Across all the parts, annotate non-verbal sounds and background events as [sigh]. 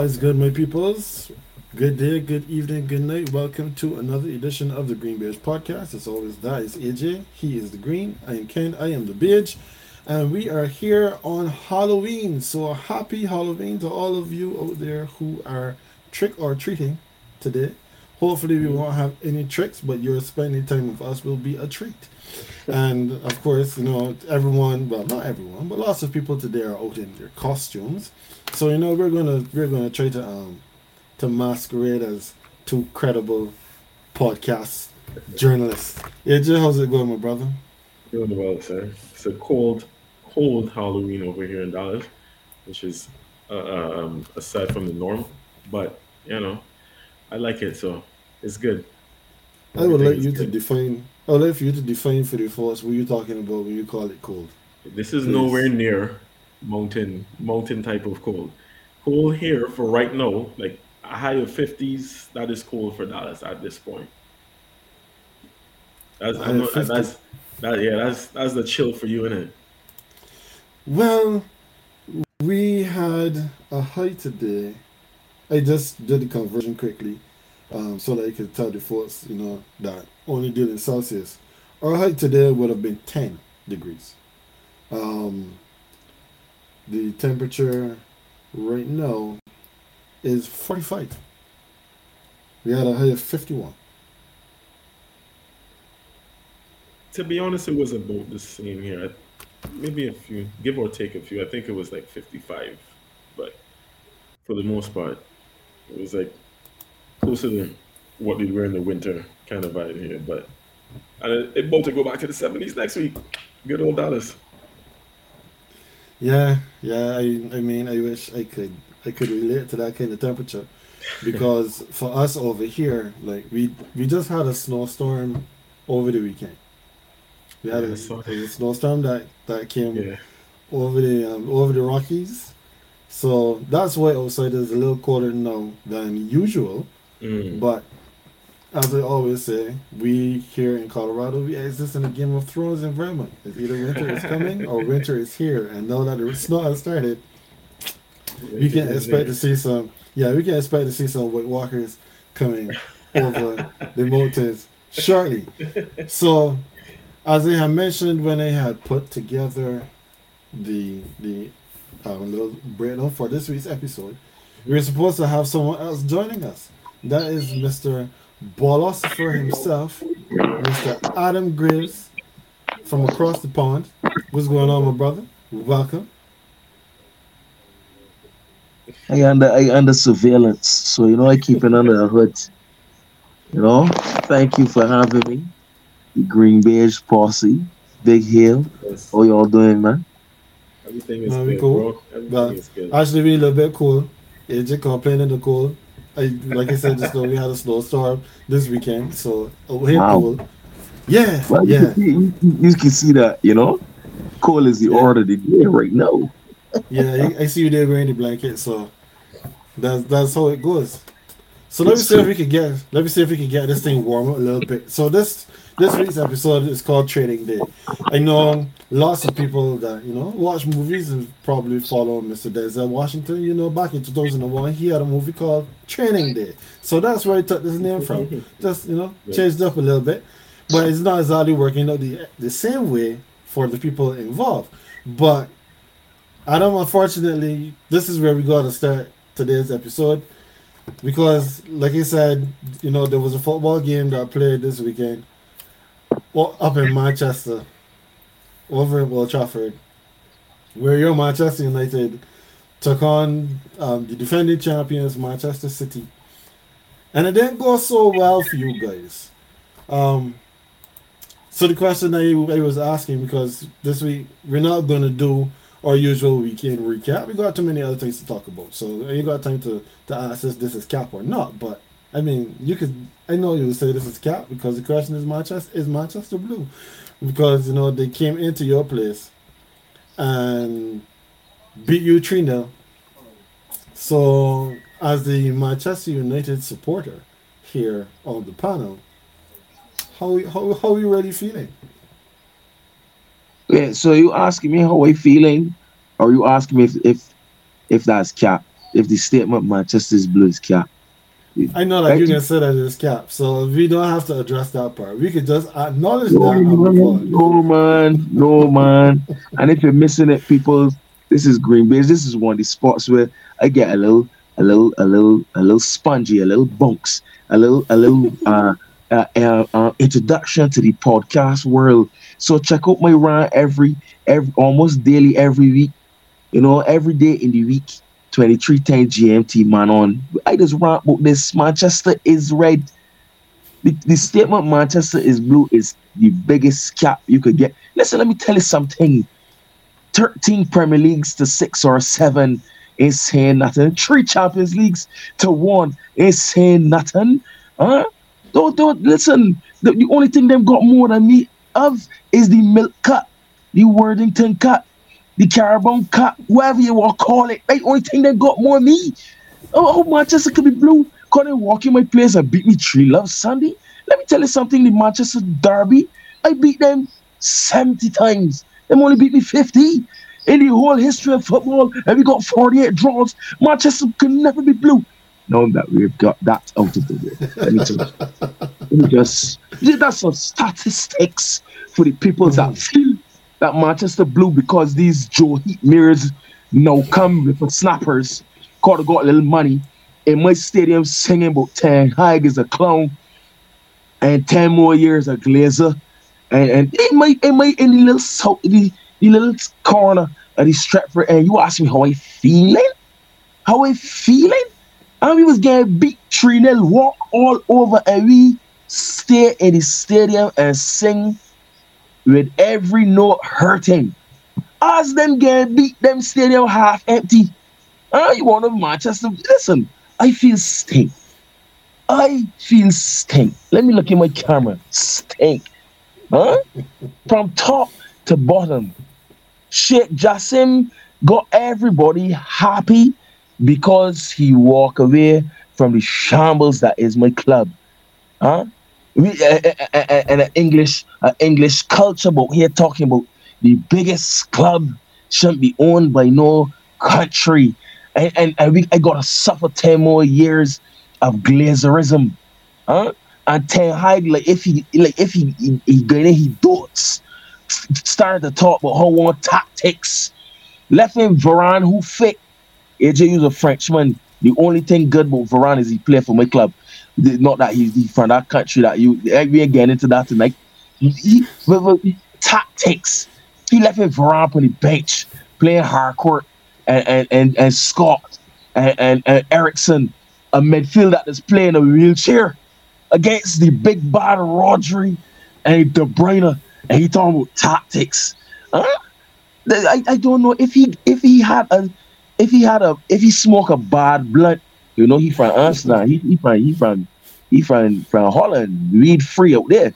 Is good, my peoples? Good day, good evening, good night. Welcome to another edition of the Green Beige podcast. As always, that is AJ. He is the Green. I am Ken. I am the Beige. And we are here on Halloween. So happy Halloween to all of you out there who are trick or treating today. Hopefully, we won't have any tricks, but your spending time with us will be a treat. And of course, you know, everyone, well, not everyone, but lots of people today are out in their costumes. So, you know, we're gonna we're gonna try to um to masquerade as two credible podcast journalists. AJ, how's it going, my brother? Doing well, sir. It's a cold, cold Halloween over here in Dallas, which is uh, um, aside from the norm, but you know, I like it, so it's good. I would like you is to define. I would like for you to define for the folks what you're talking about when you call it cold. This is Please. nowhere near mountain mountain type of cold. Cold here for right now, like a high of fifties. That is cold for Dallas at this point. That's I know, that's that yeah that's that's the chill for you, innit? Well, we had a high today. I just did the conversion quickly, um, so that I could tell the folks, you know, that only in Celsius. Our high today would have been 10 degrees. Um, the temperature right now is 45. We had a high of 51. To be honest, it was about the same here. Maybe a few, give or take a few. I think it was like 55, but for the most part, it was like closer to what we were in the winter kind of vibe here. But and it, it about to go back to the 70s next week. Good old Dallas. Yeah, yeah. I, I mean, I wish I could, I could relate to that kind of temperature, [laughs] because for us over here, like we, we just had a snowstorm over the weekend. We had Yeah, a, a snowstorm that that came Yeah, over the um, over the Rockies, so that's why outside is a little colder now than usual. Mm. But as I always say, we here in Colorado, we exist in a Game of Thrones environment. It's either winter is coming or winter is here. And now that the snow has started, we can expect to see some. Yeah, we can expect to see some White Walkers coming over the mountains shortly. So, as I had mentioned when I had put together the the um, little breakdown for this week's episode, we were supposed to have someone else joining us. That is Mr. Bolosifer himself, Mr. Adam Graves from across the pond. What's going on, my brother? Welcome. I under I under surveillance, so you know I keep it under the hood. You know, thank you for having me, the Green Beige posse, Big Hill. Yes. How y'all doing, man? Everything is No, we good, cool. bro. Everything Well, is good. Actually, we a little bit cool. AJ complaining the cold. I like I said just now, we had a snowstorm this weekend, so oh, here Wow. Yeah, Well, you, yeah, can see, you, you can see that, you know. Cool is the Yeah. order of the day right now. yeah. I, I see you there wearing the blanket, so that's that's how it goes. So let me see if we can get let me see if we can get this thing warm up a little bit. So this this week's episode is called Trading Day. I know lots of people that you know watch movies and probably follow Mr. Denzel Washington. You know, back in 2001, he had a movie called Training Day. So that's where he took this name from. Just you know, changed up a little bit, but it's not exactly working out the the same way for the people involved. But Adam, unfortunately, this is where we got to start today's episode because, like I said, you know, there was a football game that I played this weekend well, up in Manchester, over at Old Trafford, where your Manchester United took on um, the defending champions, Manchester City. And it didn't go so well for you guys. Um, so the question that I was asking, because this week we're not going to do our usual weekend recap. We got too many other things to talk about. So ain't got time to, to ask if this is cap or not. But I mean, you could. I know you say this is cap because the question is Manchester is Manchester blue, because you know they came into your place and beat you three 0 So as the Manchester United supporter here on the panel, how how how are you really feeling? Yeah, so you asking me how I feeling, or you asking me if if if that's cap? if the statement Manchester's blue is cap. I know that you can say that it's cap, so we don't have to address that part. We could just acknowledge No, that. man, no man, no man. And if you're missing it, people, this is Green Beige. This is one of the spots where I get a little, a little, a little, a little spongy, a little bunks, a little, a little [laughs] uh, uh, uh, uh, introduction to the podcast world. So check out my rant every, every, almost daily, every week. You know, every day in the week. 23 times GMT man on. I just rant about this. Manchester is red. The, the statement Manchester is blue is the biggest cap you could get. Listen, let me tell you something. 13 Premier Leagues to six or seven is saying nothing. Three Champions Leagues to one is saying nothing. Huh? Don't don't listen. The, the only thing they've got more than me of is the milk cut, the Worthington cut, the Carabao cut, whatever you want to call it. The only thing they got more me. Oh, oh, Manchester could be blue. Could they walk in my place and beat me three love Sunday? Let me tell you something. The Manchester Derby, I beat them 70 times. Them only beat me 50. In the whole history of football, and we got 48 draws. Manchester could never be blue. Now that we've got that out of the way, let me, just, let me just that's some statistics for the people that mm-hmm. feel that Manchester blue because these Joe Heat mirrors now come with snappers, caught got a little money in my stadium singing about Ten Hag is a clown and 10 more years a Glazer. And, and in my in my in the little south the, the little corner of the Stretford and you ask me how I feeling? How I feeling? And we was getting beat 3 0 walk all over and we stay in the stadium and sing with every note hurting. As them getting beat, them stadium half empty. Ah, you want to Manchester? Listen, I feel stink. I feel stink. Let me look in my camera. Stink. Huh? From top to bottom. Sheikh Jassim got everybody happy because he walked away from the shambles that is my club. Huh? We uh, uh, uh, and an English uh, English culture, but here talking about the biggest club shouldn't be owned by no country. And, and, and we I gotta suffer 10 more years of glazerism. Huh? And Ten Hag, like if he like if he he, he he dotes. S- Started to talk about how want tactics. Left in Varane who fit. AJ was a Frenchman. The only thing good about Varane is he played for my club. Not that he's he from that country that you eh, we getting into that tonight. He, he- tactics. He left him Varane on the bench playing hardcourt and and and, and Scott and, and, and Eriksen, a midfield that is playing a wheelchair against the big bad Rodri and De Bruyne, and he talking about tactics. Huh? I, I don't know if he if he had a if he had a if he smoke a bad blunt, you know he from Amsterdam, he, he from he from he from from Holland, weed free out there.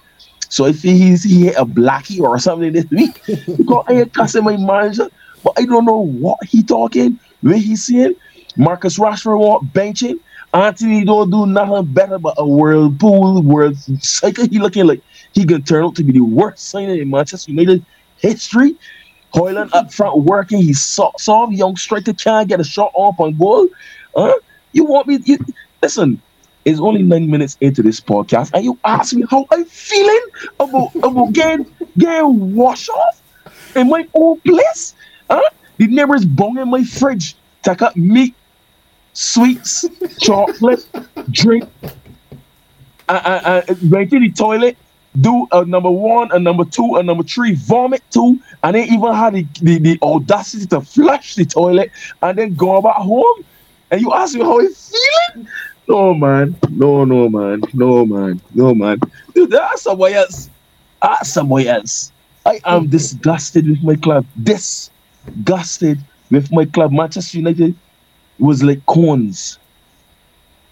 So if he he hit a blackie or something this week, [laughs] because I cussing my manager, but I don't know what he talking, where he seeing. Marcus Rashford want benching. Antony don't do nothing better but a whirlpool, world cycle. He looking like he can turn out to be the worst signing in Manchester United history. Højlund up front working, he's soft, soft young striker can't get a shot off on goal. Huh? You want me? You, listen, it's only nine minutes into this podcast, and you ask me how I'm feeling about about getting getting washed off in my own place. Huh? The neighbors bong in my fridge, take up meat, sweets, chocolate, drink, and, and, and went to the toilet, do a number one, a number two, a number three, vomit too, and then even had the, the, the audacity to flush the toilet and then go back home. And you ask me how I'm feeling? No man, no, no man, no man, no man. Dude, are somebody else. That's somebody else. I am disgusted with my club. Disgusted with my club. Manchester United was like cones.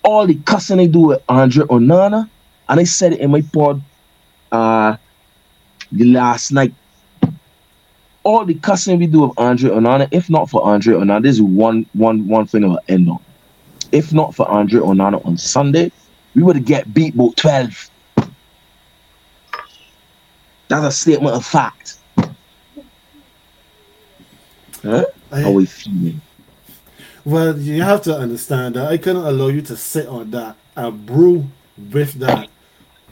All the cussing they do with Andre Onana, and I said it in my pod uh the last night. All the cussing we do with Andre Onana, if not for Andre Onana, this is one one one thing I'll end on. If not for Andre Onana on Sunday, we would have get beat about 12. That's a statement of fact. Huh? I- How we feeling? Well, you have to understand that I couldn't allow you to sit on that and brew with that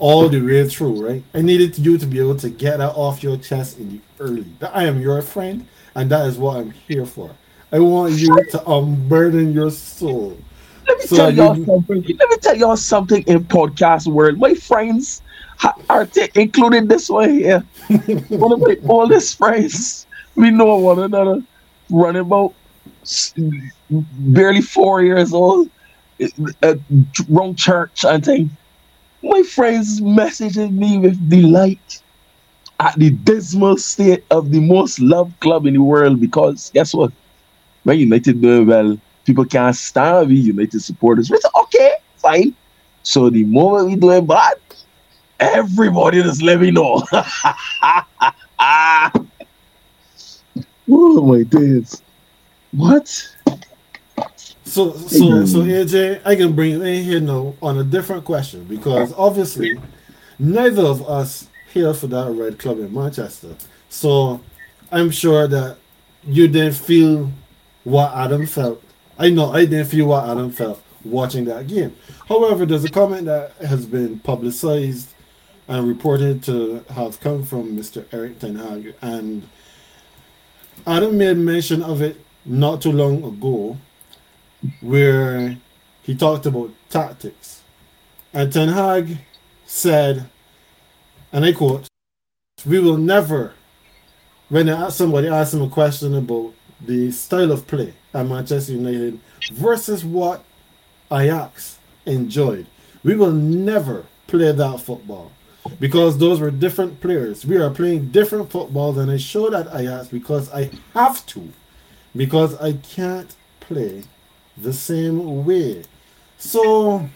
all the way through, right? I needed you to be able to get that off your chest in the early. That I am your friend, and that is what I'm here for. I want you to unburden your soul. Let me So tell y'all you- something. Let me tell y'all something in podcast world. My friends are t- including this one here. [laughs] one of my oldest friends. We know one another. Running about barely four years old. Uh, wrong church I think. My friends messaging me with delight at the dismal state of the most loved club in the world because guess what? When United doing well, people can't stand we United supporters. Okay, fine. So the moment we doing bad, everybody just let me know. [laughs] oh my days. What? So, so, so, AJ, I can bring you in here now on a different question because obviously neither of us here for that red club in Manchester. So, I'm sure that you didn't feel what Adam felt. I know I didn't feel what Adam felt watching that game. However, there's a comment that has been publicized and reported to have come from Mr. Erik Ten Hag, and Adam made mention of it not too long ago where he talked about tactics. And Ten Hag said, and I quote, We will never, when somebody asked him a question about the style of play at Manchester United versus what Ajax enjoyed, we will never play that football because those were different players. We are playing different football than I showed at Ajax because I have to, because I can't play the same way. So,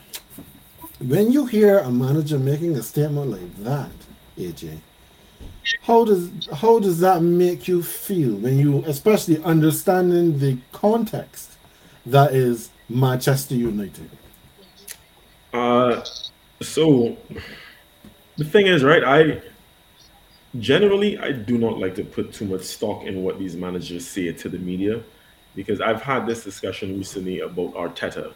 when you hear a manager making a statement like that, AJ, how does how does that make you feel when you, especially understanding the context that is Manchester United? Uh, so the thing is, right? I generally I do not like to put too much stock in what these managers say to the media because I've had this discussion recently about Arteta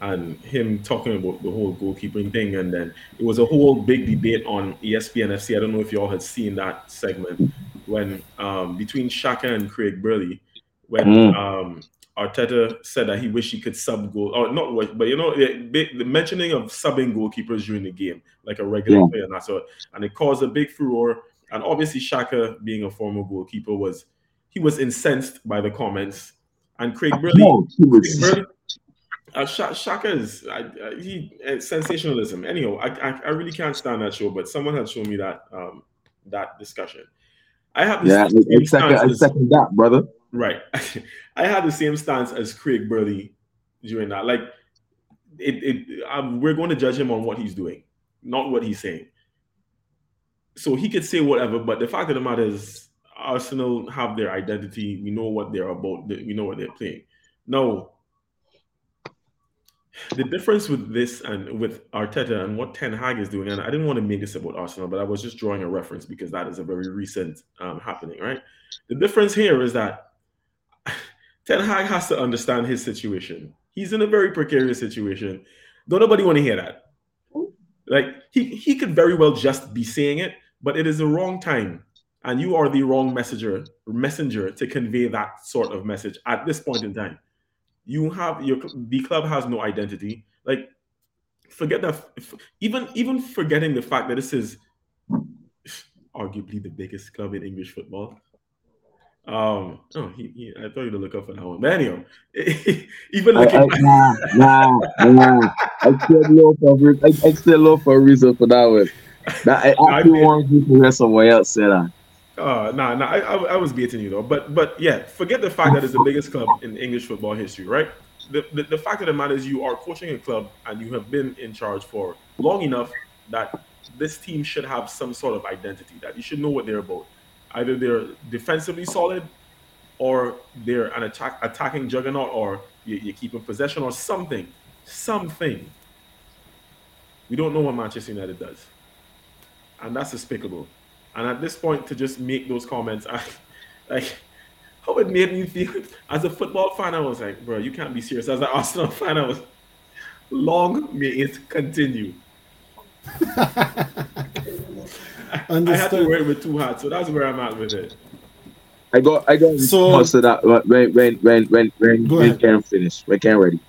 and him talking about the whole goalkeeping thing, and then it was a whole big debate on ESPN FC. I don't know if y'all had seen that segment when um, between Shaka and Craig Burley when Mm. um, Arteta said that he wished he could sub goal, or not, wish, but you know, the, the mentioning of subbing goalkeepers during the game, like a regular Yeah. player, and that's what, and it caused a big furor. And obviously, Shaka, being a former goalkeeper, was he was incensed by the comments, and Craig Burley, Craig Burley uh, Sha- Shaka is I, I, he uh, sensationalism. Anyhow, I, I I really can't stand that show, but someone had shown me that um that discussion. I have the yeah, I, second, I as- second that, brother. Right. [laughs] I had the same stance as Craig Burley during that. Like, it, it um, we're going to judge him on what he's doing, not what he's saying. So he could say whatever, but the fact of the matter is, Arsenal have their identity. We know what they're about. We know what they're playing. Now, the difference with this and with Arteta and what Ten Hag is doing, and I didn't want to make this about Arsenal, but I was just drawing a reference because that is a very recent um, happening, right? The difference here is that [laughs] Ten Hag has to understand his situation. He's in a very precarious situation. Don't nobody want to hear that. Like he he could very well just be saying it, but it is the wrong time, and you are the wrong messenger messenger to convey that sort of message at this point in time. You have your the club has no identity. Like forget that. Even even forgetting the fact that this is arguably the biggest club in English football. Um, oh, he, he, I thought you'd look up for that one. But anyhow, [laughs] even I, looking I, nah, nah, nah. I still low for a I, I still low for a reason for that one. That, I I [laughs] actually mean- want you to hear someone else say that. Uh, nah, nah, I, I, I was beating you though. But, but yeah, forget the fact that it's the biggest club in English football history, right? The, the, the fact of the matter is, you are coaching a club and you have been in charge for long enough that this team should have some sort of identity. That you should know what they're about. Either they're defensively solid, or they're an attack attacking juggernaut, or you, you're keeping possession, or something, something. We don't know what Manchester United does, and that's despicable. And at this point, to just make those comments, I, like, how it made me feel as a football fan. I was like, bro, you can't be serious. As an Arsenal fan, I was long may it continue. I, [laughs] I had to wear it with two hats, so that's where I'm at with it. I got I got so, response to that when when when when when, when Ken finished. When Ken ready.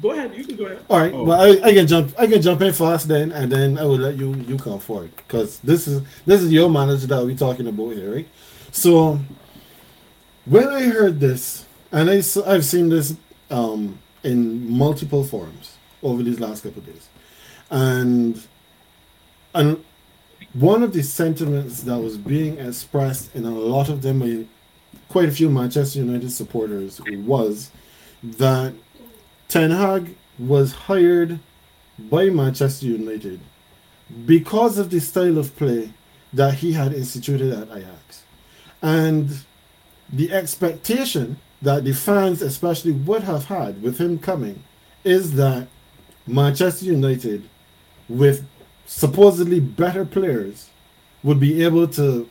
Go ahead. You can go ahead. All right. Oh. Well, I, I can jump. I can jump in first, then, and then I will let you you come forward because this is this is your manager that we're talking about here, right? So when I heard this, and I I've seen this um, in multiple forums over these last couple of days, and and one of the sentiments that was being expressed in a lot of them by quite a few Manchester United supporters was that Ten Hag was hired by Manchester United because of the style of play that he had instituted at Ajax. And the expectation that the fans, especially, would have had with him coming is that Manchester United, with supposedly better players, would be able to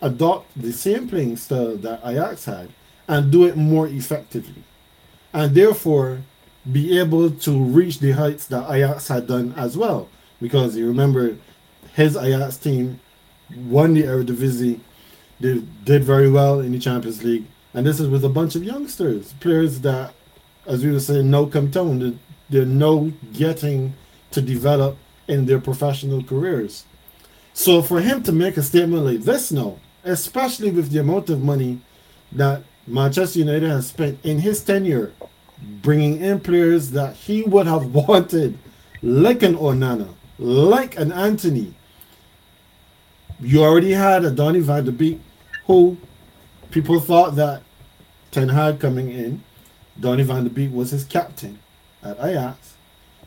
adopt the same playing style that Ajax had and do it more effectively. And therefore, be able to reach the heights that Ajax had done as well. Because you remember his Ajax team won the Eredivisie, they did very well in the Champions League, and this is with a bunch of youngsters, players that, as we were saying, no come down, they're no getting to develop in their professional careers. So for him to make a statement like this now, especially with the amount of money that Manchester United has spent in his tenure bringing in players that he would have [laughs] wanted, like an Onana, like an Antony. You already had a Donny van de Beek, who people thought that Ten Hag coming in, Donny van de Beek was his captain at Ajax.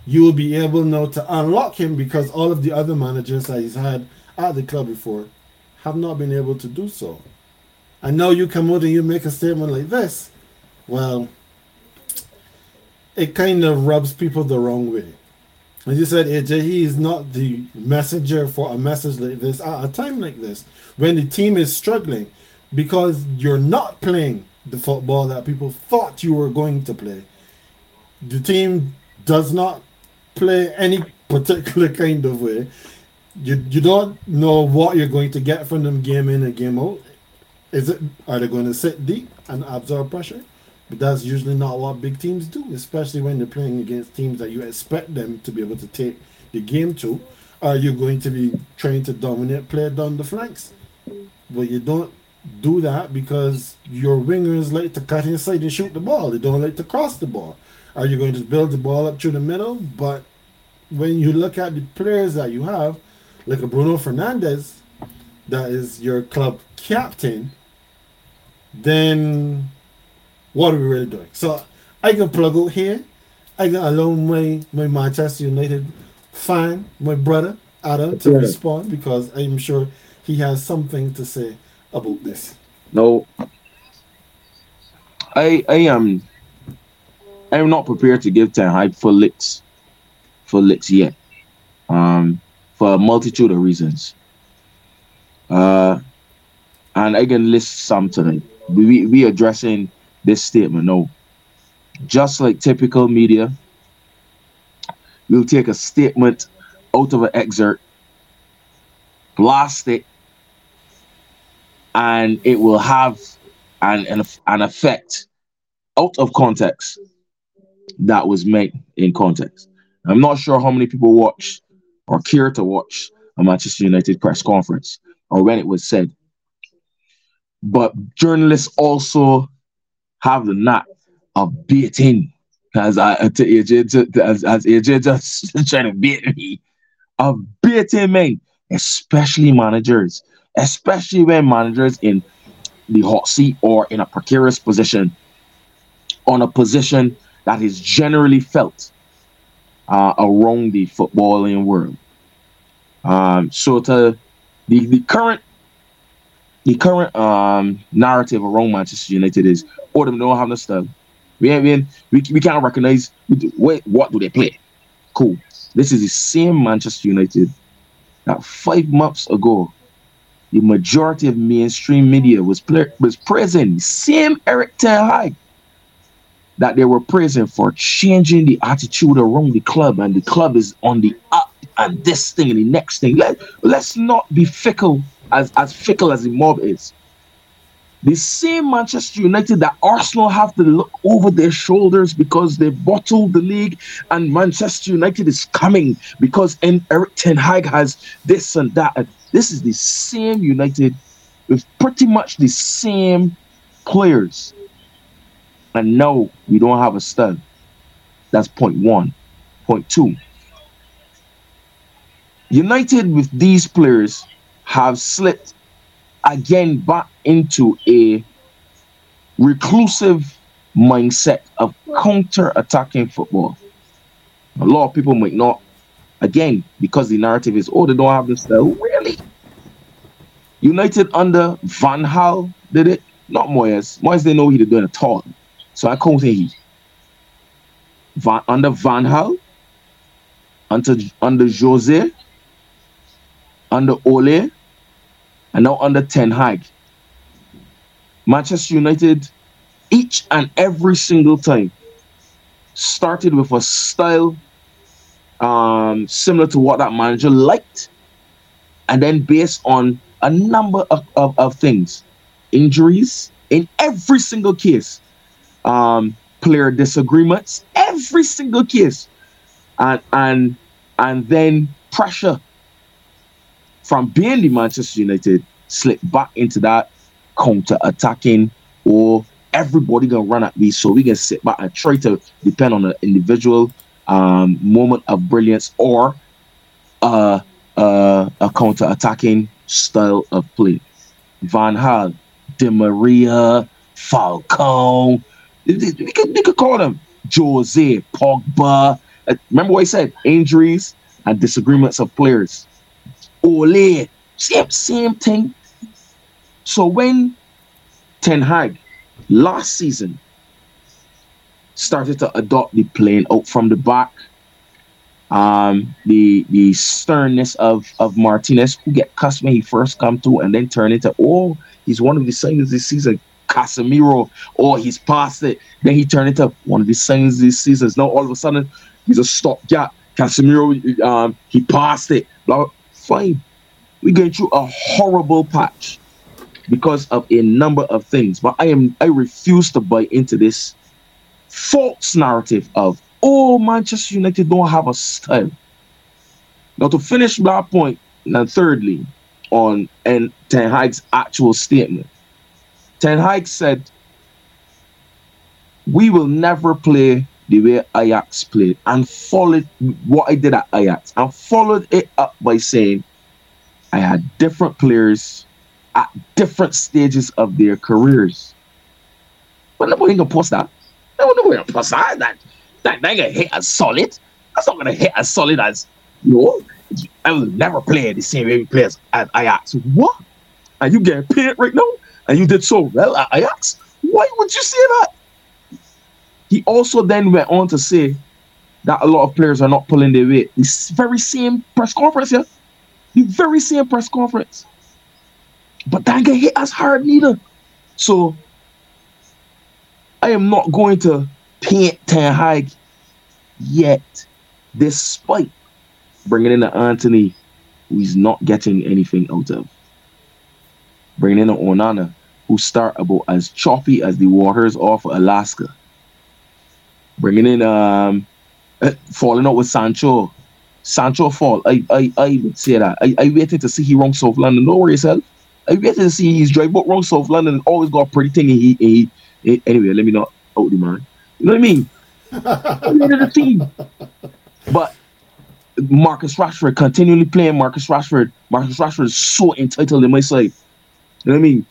You will be able now to unlock him because all of the other managers that he's had at the club before have not been able to do so. And now you come out and you make a statement like this. Well, it kind of rubs people the wrong way. As you said, AJ, he is not the messenger for a message like this at a time like this when the team is struggling because you're not playing the football that people thought you were going to play. The team does not play any particular [laughs] kind of way. You you don't know what you're going to get from them game in and game out. Is it are they going to sit deep and absorb pressure? But that's usually not what big teams do, especially when they're playing against teams that you expect them to be able to take the game to. Are you going to be trying to dominate play down the flanks? But you don't do that because your wingers like to cut inside and shoot the ball. They don't like to cross the ball. Are you going to build the ball up through the middle? But when you look at the players that you have, like a Bruno Fernandes, that is your club captain, then what are we really doing? So I can plug out here. I can allow my, my Manchester United fan, my brother Adam, to yeah. respond because I'm sure he has something to say about this. No, I I am I am not prepared to give Ten Hag for licks, full licks yet, um, for a multitude of reasons. Uh, and I can list some today. We we addressing this statement. No, just like typical media, we'll take a statement out of an excerpt, blast it, and it will have an, an, an effect out of context that was made in context. I'm not sure how many people watch or care to watch a Manchester United press conference or when it was said. But journalists also have the knack of baiting, as I AJ as, as AJ just [laughs] trying to bait me, of baiting men, especially managers, especially when managers in the hot seat or in a precarious position, on a position that is generally felt uh, around the footballing world. Um, so to the, the current the current um, narrative around Manchester United is all them don't have no style. We ain't we, we, we can't recognize wait, what do they play. Cool. This is the same Manchester United that five months ago the majority of mainstream media was was praising same Erik Ten Hag that they were praising for changing the attitude around the club, and the club is on the up, and this thing and the next thing. Let let's not be fickle as as fickle as the mob is. The same Manchester United that Arsenal have to look over their shoulders because they bottled the league, and Manchester United is coming because Erik Ten Hag has this and that. And this is the same United with pretty much the same players. And no, we don't have a stud. That's point one. Point two. United with these players have slipped again back into a reclusive mindset of counter attacking football. A lot of people might not, again, because the narrative is, oh, they don't have the style. Really? United under Van Gaal did it, not Moyes. Moyes didn't know he was doing at all. So I say he. Van, under Van Gaal, under, under Jose, under Ole, and now under Ten Hag. Manchester United, each and every single time, started with a style um, similar to what that manager liked, and then based on a number of, of, of things, injuries in every single case, um, player disagreements, every single case, and and and then pressure from being the Manchester United slip back into that counter attacking or everybody gonna run at me so we can sit back and try to depend on an individual um, moment of brilliance or uh, uh, a counter attacking style of play. Van Gaal, Di Maria, Falcao, we could, we could call them Jose, Pogba. Uh, remember what I said? Injuries and disagreements of players. Ole, same, same thing. So when Ten Hag last season started to adopt the playing out from the back, um, the the sternness of of Martinez, who get cussed when he first come to, and then turn into oh, he's one of the signings this season. Casemiro, or he's past it. Then he turned into one of the signings this season. Now all of a sudden he's a stopgap. Casemiro, um, he passed it. Blah, fine. We're going through a horrible patch because of a number of things. But I am I refuse to buy into this false narrative of oh Manchester United don't have a style. Now to finish that point, and thirdly, on and Ten Hag's actual statement. Ten Hag said, "We will never play the way Ajax played," and followed what I did at Ajax, and followed it up by saying, "I had different players at different stages of their careers. But nobody gonna post that. No, nobody gonna post that. That that ain't gonna hit as solid. That's not gonna hit as solid as you know. I will never play the same way players at Ajax. What? And you getting paid right now? And you did so well at Ajax? Why would you say that? He also then went on to say that a lot of players are not pulling their weight. This very same press conference, yeah. The very same press conference. But that get hit as hard neither. So I am not going to paint Ten Hag yet, despite bringing in an Antony who he's not getting anything out of. Bringing in an Onana who start about as choppy as the waters off of Alaska. Bringing in um falling out with Sancho. Sancho fall. I I I would say that. I, I waited to see he wrong South London. Don't worry yourself. I get to see he's drive but wrong South London always got a pretty thing. He, he, he, anyway, let me not out the man. You know what I mean? [laughs] the team. But Marcus Rashford continually playing Marcus Rashford. Marcus Rashford is so entitled in my side. You know what I mean?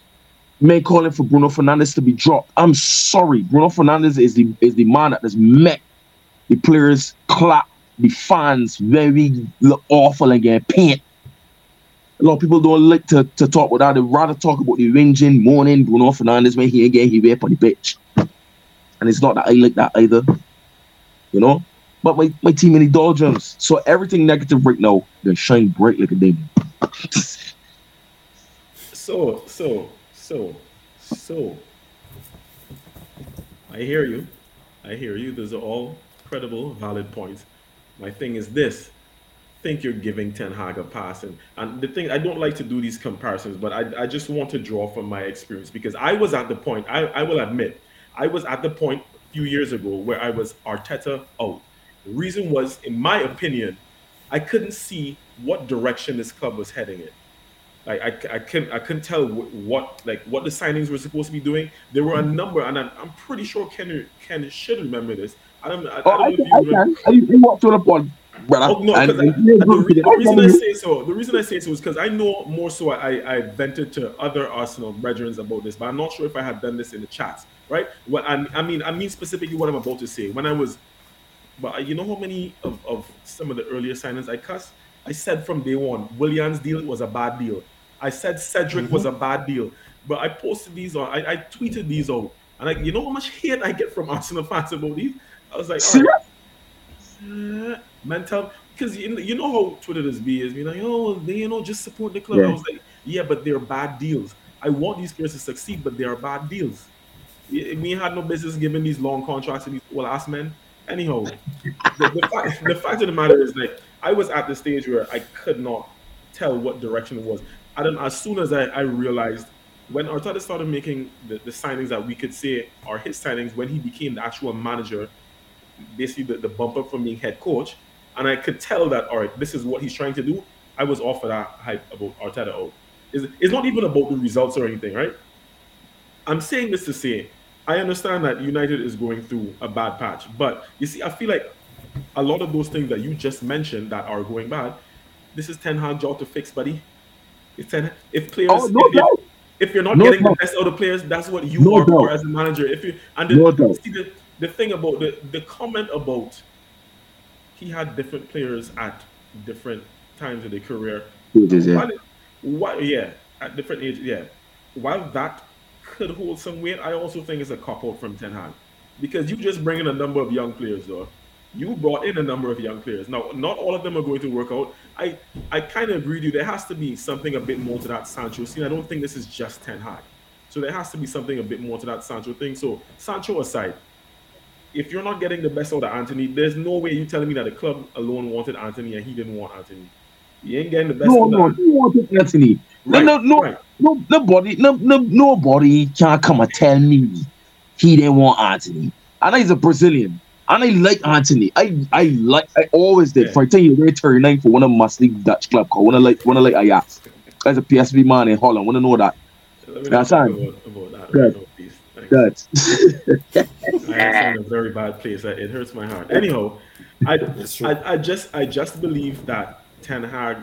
Man calling for Bruno Fernandes to be dropped. I'm sorry. Bruno Fernandes is the is the man that has met the players clap, the fans very awful and get paint a lot of people don't like to, to talk about that. They rather talk about the whinging, mourning, Bruno Fernandes when he again he rape on the pitch. And it's not that I like that either. You know? But my, my team in the doldrums. So everything negative right now, they shine bright like a diamond. [laughs] So, so, so, so. I hear you. I hear you. Those are all credible, valid points. My thing is this. Think you're giving Ten Hag a pass, and, and the thing I don't like to do these comparisons, but I, I just want to draw from my experience because I was at the point. I, I will admit, I was at the point a few years ago where I was Arteta out. The reason was, in my opinion, I couldn't see what direction this club was heading in. Like I, I couldn't I couldn't tell what like what the signings were supposed to be doing. There were a mm-hmm. number, and I'm, I'm pretty sure Ken Ken should remember this. I don't, I, oh, I, don't I, can. I, you walked on the pod, brother. Oh, no, I, the, the, reason I say so, the reason I say so is because I know more so. I, I vented to other Arsenal brethren about this, but I'm not sure if I had done this in the chats, right? What I, I mean, I mean specifically what I'm about to say. When I was, but you know how many of, of some of the earlier signings I cussed. I said from day one, Willian's deal was a bad deal. I said Cedric mm-hmm. was a bad deal, but I posted these on. I, I tweeted these out, and I, you know how much hate I get from Arsenal fans about these. I was like, right, uh, [laughs] mental, because you, you know how Twitter is be is, you know, oh, they you know just support the club. Yeah. I was like, yeah, but they're bad deals. I want these players to succeed, but they are bad deals. We had no business giving these long contracts to these well ass men. Anyhow, the, the, fact, the fact of the matter is like I was at the stage where I could not tell what direction it was. I don't. As soon as I, I realized when Arteta started making the, the signings that we could say are his signings, when he became the actual manager, basically the, the bump up from being head coach, and I could tell that all right, this is what he's trying to do. I was off of that hype about Arteta. Oh, it's, it's not even about the results or anything, right? I'm saying this to say I understand that United is going through a bad patch, but you see, I feel like a lot of those things that you just mentioned that are going bad, this is Ten Hag job to fix, buddy. It's ten. If players, oh, no if, you're, if, you're, not no getting the best out of players, that's what you are for as a manager. If you and the, see the, the thing about the the comment about he had different players at different times of their career. yeah. What, yeah, at different ages, yeah. While that could hold some weight, I also think it's a cop out from Ten Hag because you just bring in a number of young players, though. You brought in a number of young players. Now, not all of them are going to work out. I I kind of agree with you. There has to be something a bit more to that Sancho scene. I don't think this is just Ten Hag. So there has to be something a bit more to that Sancho thing. So Sancho aside, if you're not getting the best out of Antony, there's no way you're telling me that the club alone wanted Antony and he didn't want Antony. He ain't getting the best. No, no, he wanted Antony. Right, no, no, right. no, nobody, no, no, nobody can come and tell me he didn't want Antony. I know he's a Brazilian. And I like Antony. I I like I always did. Yeah. For I tell you, they turn nine for one of my league Dutch club called one of like one of like Ajax. As a PSV man in Holland. Wanna know that. That's about, about that. Good. Good. [laughs] I am in a very bad place. It hurts my heart. Anyhow, I, I I just I just believe that Ten Hag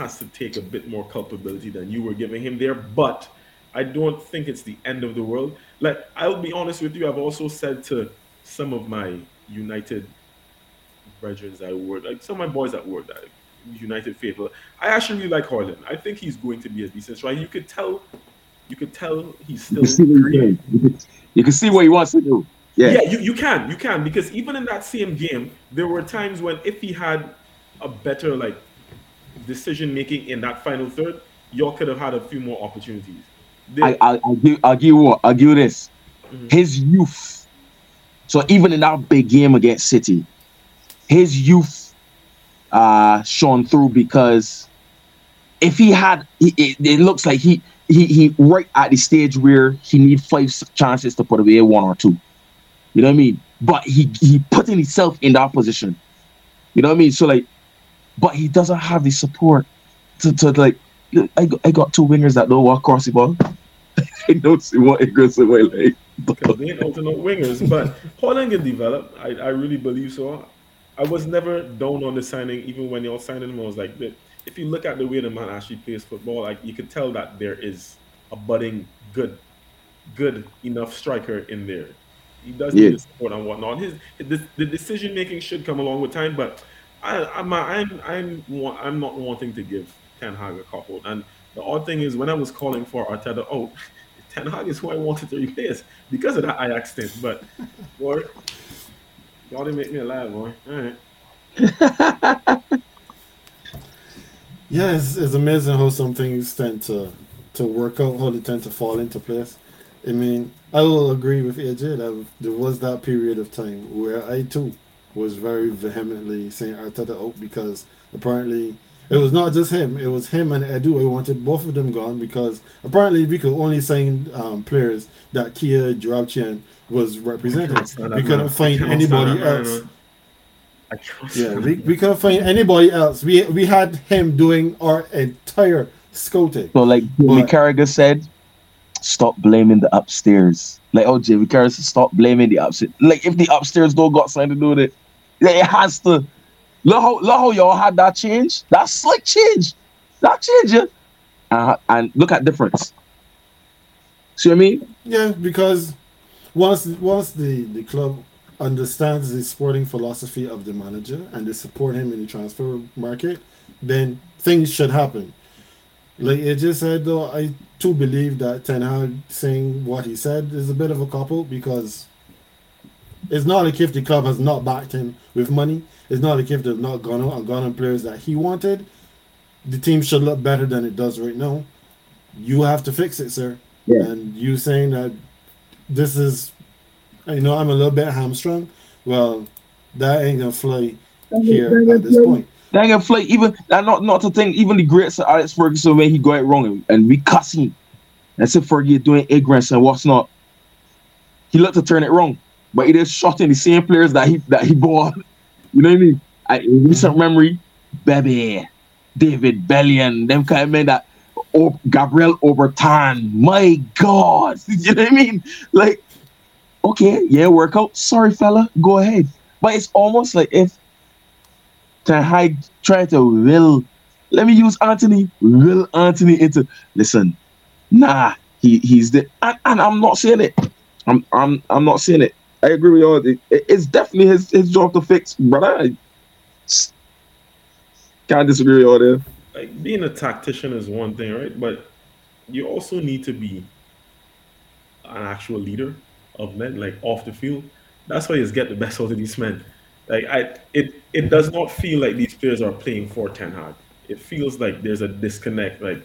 has to take a bit more culpability than you were giving him there, but I don't think it's the end of the world. Like I'll be honest with you, I've also said to some of my United brethren I work, like some of my boys at work that United faithful. I actually really like Højlund. I think he's going to be a decent striker. You could tell, you could tell he's still. You can, you can see what he wants to do. Yeah, yeah, you, you can, you can, because even in that same game, there were times when if he had a better like decision making in that final third, y'all could have had a few more opportunities. I, I, will give, I'll give you what, I'll give you this. Mm-hmm. His youth so even in that big game against City, his youth uh shone through because if he had, it, it looks like he he he right at the stage where he need five chances to put away one or two. You know what I mean? But he he putting himself in that position. You know what I mean? So like, but he doesn't have the support to, to like. I got, I got two wingers that don't walk across the ball. [laughs] I don't see what it goes away like because they ain't alternate wingers. But Højlund can develop. I, I really believe so. I was never down on the signing, even when y'all signed him. I was like, if you look at the way the man actually plays football, like you could tell that there is a budding good, good enough striker in there. He does yeah. need the support and whatnot. His the, the decision making should come along with time, but I, I'm I'm I'm I'm not wanting to give Ten Hag a couple. And the odd thing is, when I was calling for Arteta oh. [laughs] Ten Hag is who I wanted to replace because of that Ajax stint. But [laughs] boy, y'all didn't make me alive, boy. All right. [laughs] yeah, it's, it's amazing how some things tend to to to work out how they tend to fall into place. I mean, I will agree with AJ that there was that period of time where I too was very vehemently saying Arteta out because apparently it was not just him, it was him and Edu. I wanted both of them gone because apparently we could only sign um, players that Kia Joorabchian was representing. We couldn't find anybody else. Yeah, we, we couldn't find anybody else. We we had him doing our entire scouting. So like Jimmy Carragher said, stop blaming the upstairs. Like, oh, Jimmy said, stop blaming the upstairs. Like, if the upstairs don't got something to do with it, it has to. Look how, look how y'all had that change. That slick change. That change, yeah. Uh, and look at difference. See what I mean? Yeah, because once once the, the club understands the sporting philosophy of the manager and they support him in the transfer market, then things should happen. Like it just said though, I too believe that Ten Hag saying what he said is a bit of a couple because it's not like if the club has not backed him with money. It's not like if they've not gone out and gone on players that he wanted. The team should look better than it does right now. You have to fix it, sir. Yeah. And you saying that this is, you know, I'm a little bit hamstrung. Well, that ain't gonna fly here at this point. Ain't gonna fly. Even not not to think. Even the great Sir Alex Ferguson when he got it wrong and we cussing. That's if Fergie doing ignorance and what's not. He looked to turn it wrong, but he just shot in the same players that he that he bought. [laughs] You know what I mean? I, in recent mm-hmm. memory, Bebe, David Bellion, them kind of men that oh, Gabriel Obertan. My God, [laughs] you know what I mean? Like, okay, yeah, workout. Sorry, fella, go ahead. But it's almost like if to hide, try to will. Let me use Antony, will Antony into. Listen, nah, he he's the, and, and I'm not saying it. I'm I'm I'm not saying it. I agree with you. It, it's definitely his his job to fix, brother. I can't disagree with you there like being a tactician is one thing, right? But you also need to be an actual leader of men, like off the field. That's why you get the best out of these men. Like I, it it does not feel like these players are playing for Ten Hag. It feels like there's a disconnect. Like,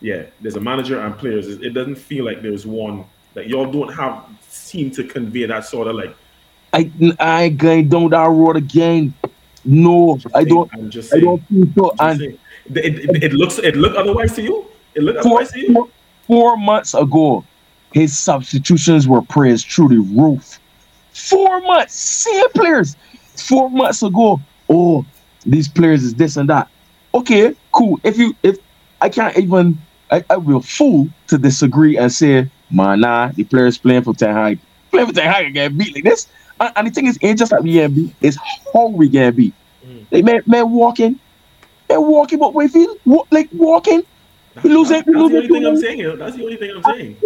yeah, there's a manager and players. It doesn't feel like there's one. Like y'all don't have seem to convey that sort of like. I I don't that road again. No, I don't. I'm just saying, I don't feel so. And it, it, it, looks it look otherwise to you. It look otherwise to you. Four, four months ago, his substitutions were praised through the roof. Four months, same players. Four months ago, oh, these players is this and that. Okay, cool. If you if I can't even I, I will fool to disagree and say, man, nah, the players playing for Ten Hag, playing for Ten Hag get beat like this. And, and, the thing is, ain't just like we get beat, it's how we get beat. Mm. They man, man walking, they're walking but we feel, like walking. We lose it. We lose That's the only thing I'm saying. That's the only thing I'm saying.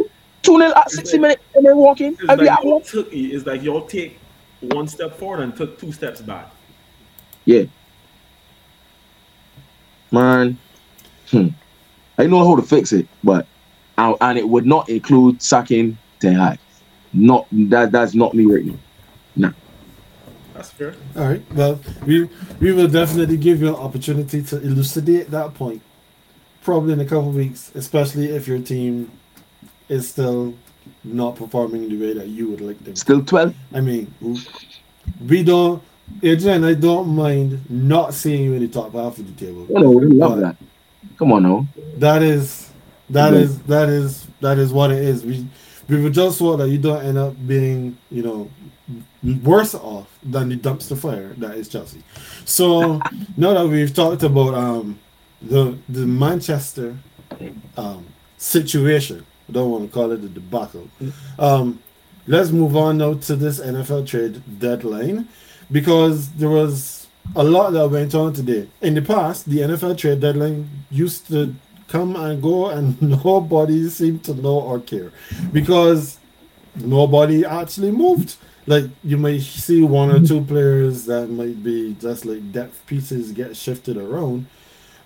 Two nil at 60 like, minutes and then walking. It's like, it's like y'all take one step forward and took two steps back. Yeah. Man, hmm. I know how to fix it, but and it would not include sacking Ten Hag. Not that. That's not me right now. Nah. That's fair. All right. Well, we we will definitely give you an opportunity to elucidate that point, probably in a couple weeks, especially if your team is still not performing the way that you would like them. Still twelve. I mean, we don't. Adrian, I don't mind not seeing you in the top half of the table. Oh, no, we love that. Come on, no. That is that is that is that is what it is. We we would just want that you don't end up being, you know, worse off than the dumpster fire that is Chelsea. So [laughs] now that we've talked about um, the the Manchester um, situation, don't want to call it a debacle. Um, let's move on now to this NFL trade deadline because there was a lot that went on today. In the past, the NFL trade deadline used to come and go, and [laughs] nobody seemed to know or care because nobody actually moved like you might see one or two players that might be just like depth pieces get shifted around.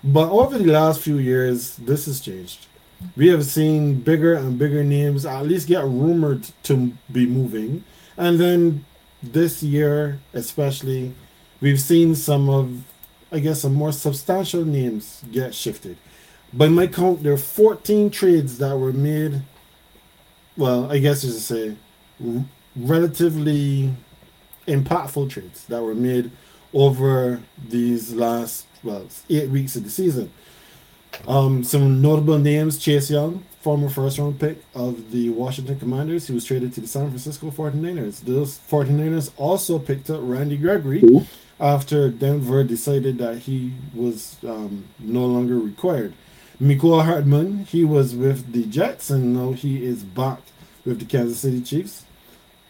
But over the last few years, this has changed. We have seen bigger and bigger names at least get rumored to be moving. And then this year, especially, we've seen some of, I guess, some more substantial names get shifted. by my count, there are 14 trades that were made. Well, I guess you should say relatively impactful trades that were made over these last well eight weeks of the season. Um, some notable names: Chase Young, former first round pick of the Washington Commanders, he was traded to the San Francisco 49ers. Those 49ers also picked up Randy Gregory after Denver decided that he was um, no longer required. Mecole Hardman, he was with the Jets and now he is back with the Kansas City Chiefs.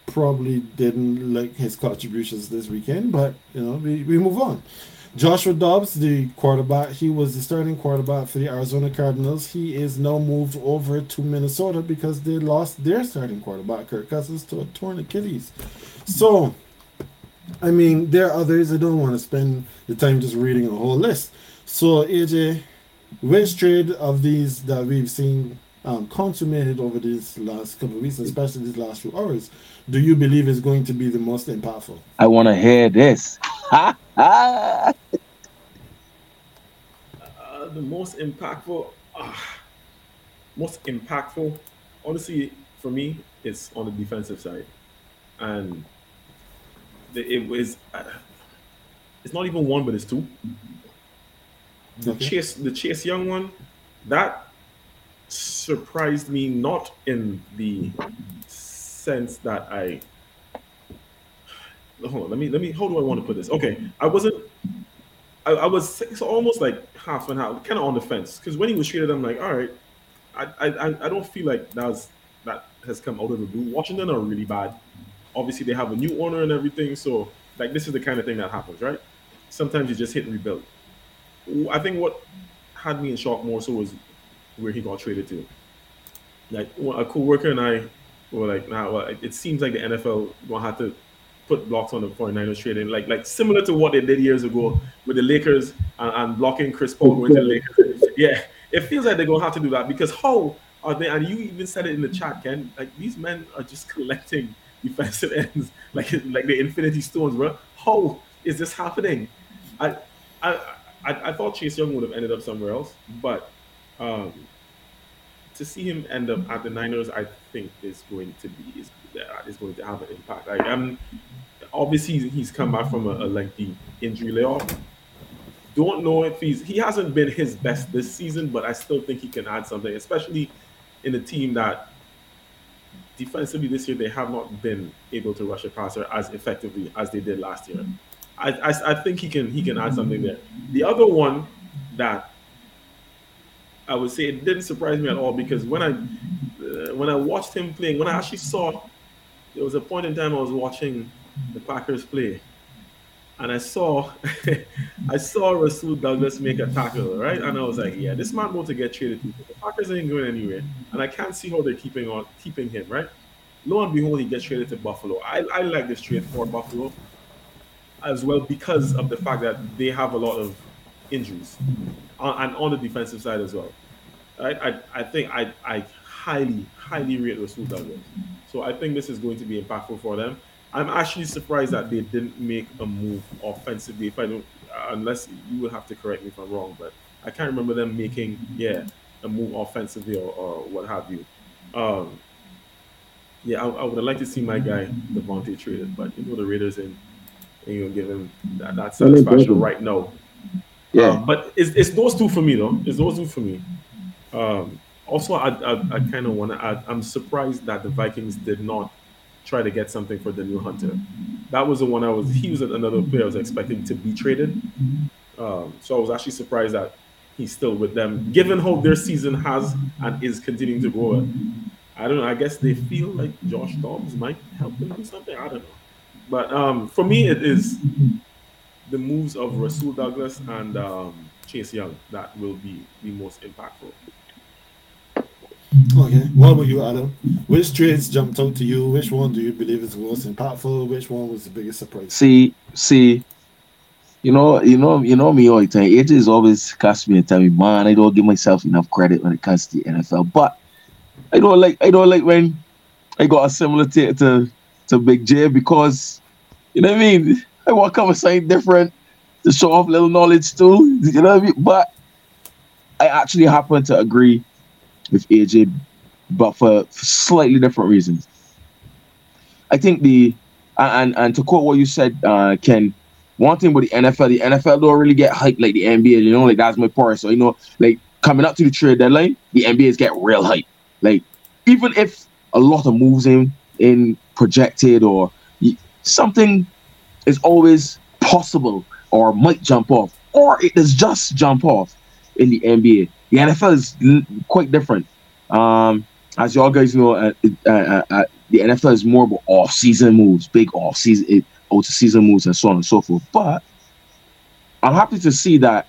Probably didn't like his contributions this weekend, but you know, we, we move on. Joshua Dobbs, the quarterback, he was the starting quarterback for the Arizona Cardinals. He is now moved over to Minnesota because they lost their starting quarterback, Kirk Cousins, to a torn Achilles. So, I mean, there are others. I don't want to spend the time just reading a whole list. So, AJ, which trade of these that we've seen um, consummated over these last couple of weeks, especially these last few hours, do you believe is going to be the most impactful? I want to hear this. Ha [laughs] ha. Uh, the most impactful, ah, most impactful, honestly, for me, it's on the defensive side, and the, it was. Uh, it's not even one, but it's two. The Okay. chase, the chase young one, that surprised me not in the sense that I. Hold on, let me let me. How do I want to put this? Okay, I wasn't I, I was it's almost like half and half, kind of on the fence. Because when he was traded, I'm like, all right, I, I I- don't feel like that was, that has come out of the blue. Washington are really bad. Obviously, they have a new owner and everything, so like this is the kind of thing that happens, right? Sometimes you just hit and rebuild. I think what had me in shock more so was where he got traded to. Like a co-worker and I were like, nah, well, it seems like the NFL gonna have to put blocks on the 49ers trading, like like similar to what they did years ago with the Lakers and, and blocking Chris Paul going to the Lakers. Yeah, it feels like they're gonna have to do that because how are they? And you even said it in the chat, Ken. Like these men are just collecting defensive ends [laughs] like like the Infinity Stones, bro. How is this happening? I I I, I thought Chase Young would have ended up somewhere else, but um, to see him end up at the Niners, I think is going to be is, uh, is going to have an impact. Like, um, obviously he's come back from a, a lengthy injury layoff. Don't know if he's he hasn't been his best this season, but I still think he can add something, especially in a team that defensively this year they have not been able to rush a passer as effectively as they did last year. I, I, I think he can he can add something there. The other one that I would say it didn't surprise me at all because when I uh, when I watched him playing, when I actually saw, there was a point in time I was watching the Packers play, and I saw [laughs] I saw Rasul Douglas make a tackle, right? And I was like, yeah, this man about to get traded. The Packers ain't going anywhere, and I can't see how they're keeping on keeping him, right? Lo and behold, he gets traded to Buffalo. I, I like this trade for Buffalo as well because of the fact that they have a lot of injuries on, and on the defensive side as well. I, I, I think I, I highly, highly rate Rasul Douglas. So I think this is going to be impactful for them. I'm actually surprised that they didn't make a move offensively. If I don't, unless you would have to correct me if I'm wrong, but I can't remember them making, yeah, a move offensively or, or what have you. Um, yeah, I, I would have liked to see my guy Davante traded, but you know the Raiders and ain't gonna give him that, that satisfaction right now. Yeah. Um, but it's, it's those two for me though. It's those two for me. Um, also, I I, I kind of want to add. I'm surprised that the Vikings did not try to get something for Danielle Hunter. That was the one I was. He was another player I was expecting to be traded. Um, so I was actually surprised that he's still with them, given how their season has and is continuing to grow. I don't know. I guess they feel like Josh Dobbs might help them do something. I don't know. But um, for me, it is the moves of Rasul Douglas and um, Chase Young that will be the most impactful. Okay. What about you, Adam? Which trades jumped out to you? Which one do you believe is the most impactful? Which one was the biggest surprise? See, see, you know, you know, you know me all the time. AJ is always cast me and tell me, man, I don't give myself enough credit when it comes to the NFL. But I don't like, I don't like when I got a similar to to, to Big J because you know what I mean. I with something different to show off little knowledge too. You know what I mean? But I actually happen to agree with AJ, but for, for slightly different reasons. I think the and and to quote what you said, uh, Ken, one thing with the NFL, the NFL don't really get hyped like the NBA. You know, like that's my part. So you know, like coming up to the trade deadline, the NBA's get real hype. Like even if a lot of moves in in projected or something is always possible or might jump off, or it does just jump off in the NBA. The NFL is quite different. Um, as y'all guys know, uh, uh, uh, uh, the NFL is more about off-season moves, big off-season, out-of-season moves, and so on and so forth. But I'm happy to see that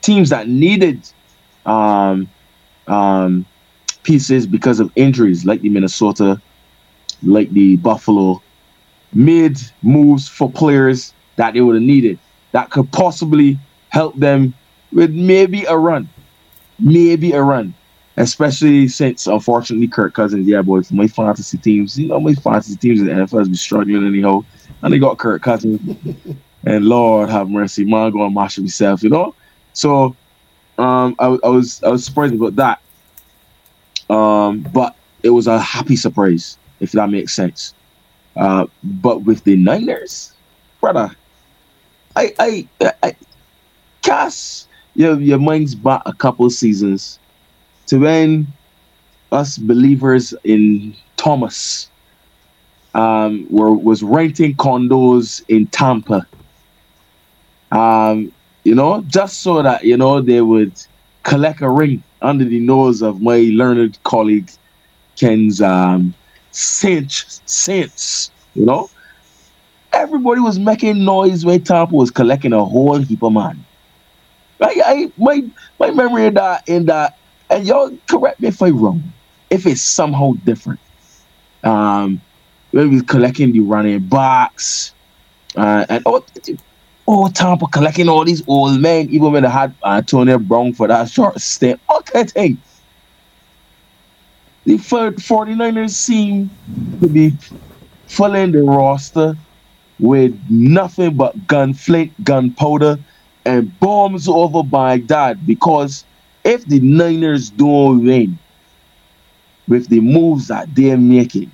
teams that needed um, um, pieces because of injuries, like the Minnesota, like the Buffalo, made moves for players that they would have needed that could possibly help them with maybe a run, maybe a run. Especially since, unfortunately, Kirk Cousins, yeah, boy, for my fantasy teams, you know, my fantasy teams in the NFL has been struggling anyhow, and they got Kirk Cousins, [laughs] and Lord have mercy, man, going mash myself, you know. So, um, I, I was I was surprised about that. Um, but it was a happy surprise, if that makes sense. Uh, but with the Niners, brother, I I I cast your your mind's back a couple seasons to when us believers in Thomas um were was renting condos in Tampa. Um, you know, just so that you know they would collect a ring under the nose of my learned colleague Ken's um, Saints, Saints, you know. Everybody was making noise when Tampa was collecting a whole heap of money. I, I, my my memory in that in that, and y'all correct me if I'm wrong, if it's somehow different. Um, when maybe collecting the running backs, uh, and oh, oh, Tampa collecting all these old men, even when they had Antonio Brown for that short stint. Okay, thing. The 49ers seem to be filling the roster with nothing but gunflint, gunpowder, and bombs over Baghdad. Because if the Niners don't win with the moves that they're making,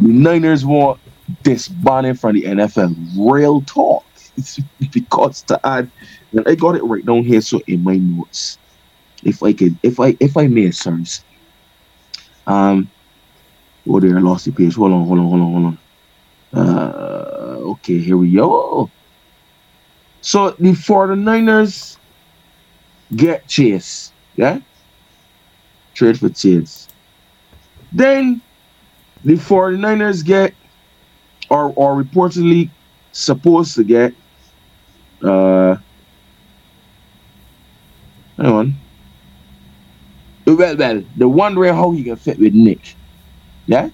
the Niners want disbanding from the NFL. Real talk. It's [laughs] because to add, I got it right down here, so in my notes, if I can, if I if I may, sirs. Um, oh, there, I lost the page. Hold on, hold on, hold on, hold on. Uh, okay, here we go. So the 49ers get Chase, yeah? Trade for Chase. Then the 49ers get, or, or reportedly supposed to get, uh, hang on. Well, well, the wondering how he can fit with Nick, yeah,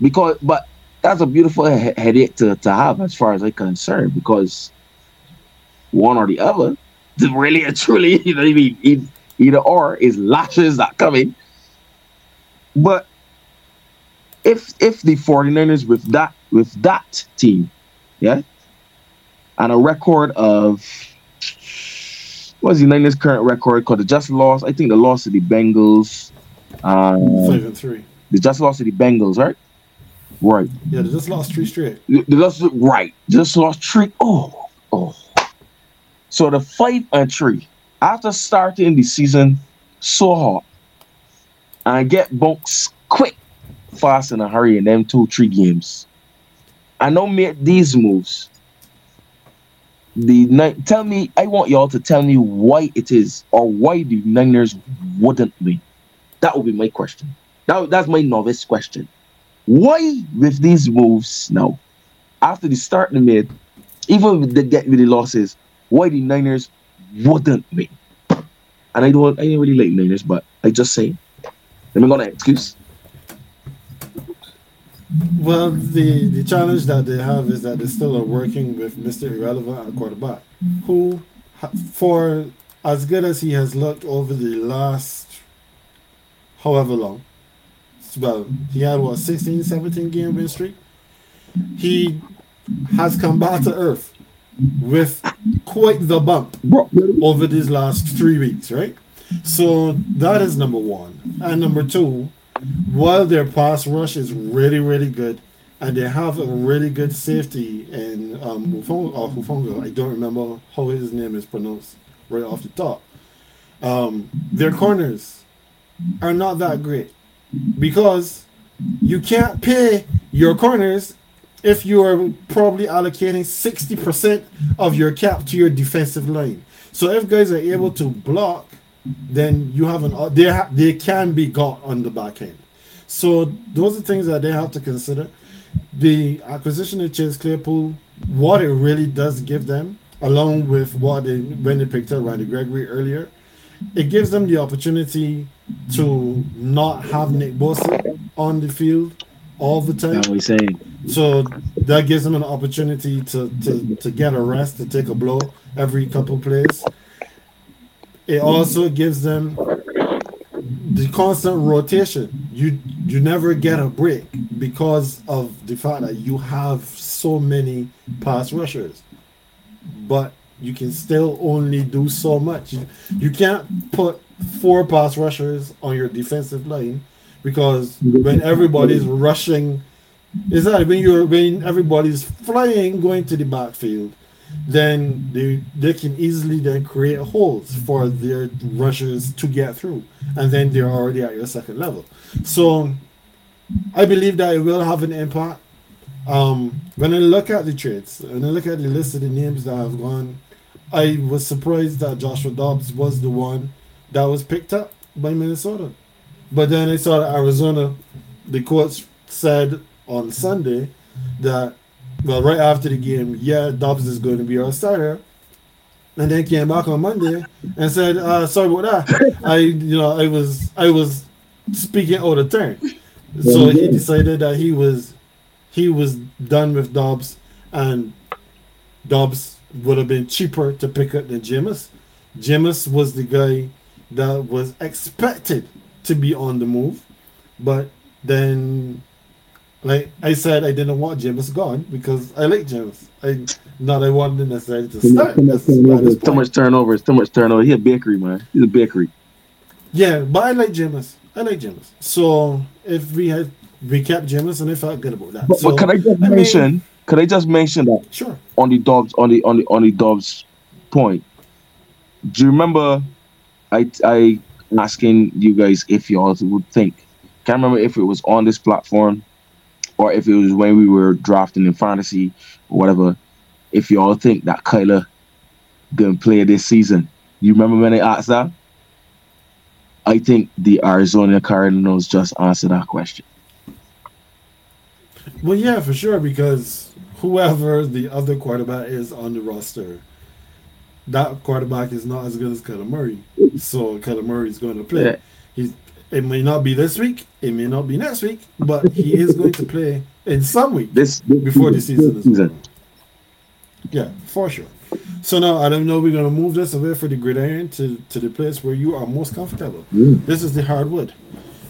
because but that's a beautiful he- headache to, to have as far as I'm concerned because one or the other, [laughs] really and truly, [laughs] you know what I mean, either or is lashes that coming. But if if the 49ers with that with that team, yeah, and a record of what's the Niners current record called? They just lost. I think they lost to the Bengals. Um, Five and three. They just lost to the Bengals, right? Right. Yeah, they just lost three straight. They just right. Just lost three. Oh, oh. So the five and three after starting the season so hot and get bunks quick, fast in a hurry in them two three games. I know make these moves the night tell me i want y'all to tell me why it is or why the niners wouldn't win. That would be my question. That, that's my novice question. Why with these moves now? After the start they made even with the get with the losses why the niners wouldn't win? And i don't i didn't really like niners but i just say me go to excuse Well, the, the challenge that they have is that they still are working with Mr. Irrelevant at quarterback, who, for as good as he has looked over the last however long, well, he had what, 16, 17 game win streak? He has come back to earth. with quite the bump over these last three weeks, right? So that is number one. And number two, while their pass rush is really, really good, and they have a really good safety in um, Hufongo, or Hufongo, I don't remember how his name is pronounced right off the top. Um, their corners are not that great because you can't pay your corners if you are probably allocating 60% of your cap to your defensive line. So if guys are able to block, then you have an uh, they ha- they can be got on the back end. So those are things that they have to consider. The acquisition of Chase Claypool, what it really does give them, along with what they when they picked up Randy Gregory earlier, it gives them the opportunity to not have Nick Bosa on the field all the time. He's saying. So that gives them an opportunity to, to, to get a rest, to take a blow every couple plays. It also gives them the constant rotation. You you never get a break because of the fact that you have so many pass rushers. But you can still only do so much. You, can't put four pass rushers on your defensive line because when everybody's rushing is that when you're when everybody's flying going to the backfield, then they they can easily then create holes for their rushers to get through, and then they're already at your second level. So I believe that it will have an impact. Um, when I look at the trades, when I look at the list of the names that have gone, I was surprised that Joshua Dobbs was the one that was picked up by Minnesota. But then I saw that Arizona, the coach said on Sunday that, well, right after the game, yeah, Dobbs is going to be our starter. And then came back on Monday and said, uh, "Sorry about that. [laughs] I, you know, I was, I was speaking out of turn." So he decided that he was, he was done with Dobbs, and Dobbs would have been cheaper to pick up than Jameis. Jameis was the guy that was expected to be on the move, but then like I said, I didn't want Jameis gone because I like Jameis. I not I wanted necessarily to start. Too much, That's by this too much turnovers. Too much turnover. He's a bakery man. He's a bakery. Yeah, but I like Jameis. I like Jameis. So if we had we kept Jameis and I felt good about that. But, so but can I just I mean- mention? Can I just mention that sure. on the Dobbs on the on the on the Dobbs point? Do you remember? I I asking you guys if y'all would think. Can't remember if it was on this platform or if it was when we were drafting in fantasy or whatever. If y'all think that Kyler gonna play this season, you remember when I asked that? I think the Arizona Cardinals just answered that question. Well, yeah, for sure, because whoever the other quarterback is on the roster, that quarterback is not as good as Kyler Murray. So Kyler Murray is going to play. Yeah. He's it may not be this week, it may not be next week, but he is going to play in some week This, this before the season is season. over. Yeah, for sure. So now I don't know we're gonna move this away for the gridiron to, to the place where you are most comfortable. Mm. This is the hardwood.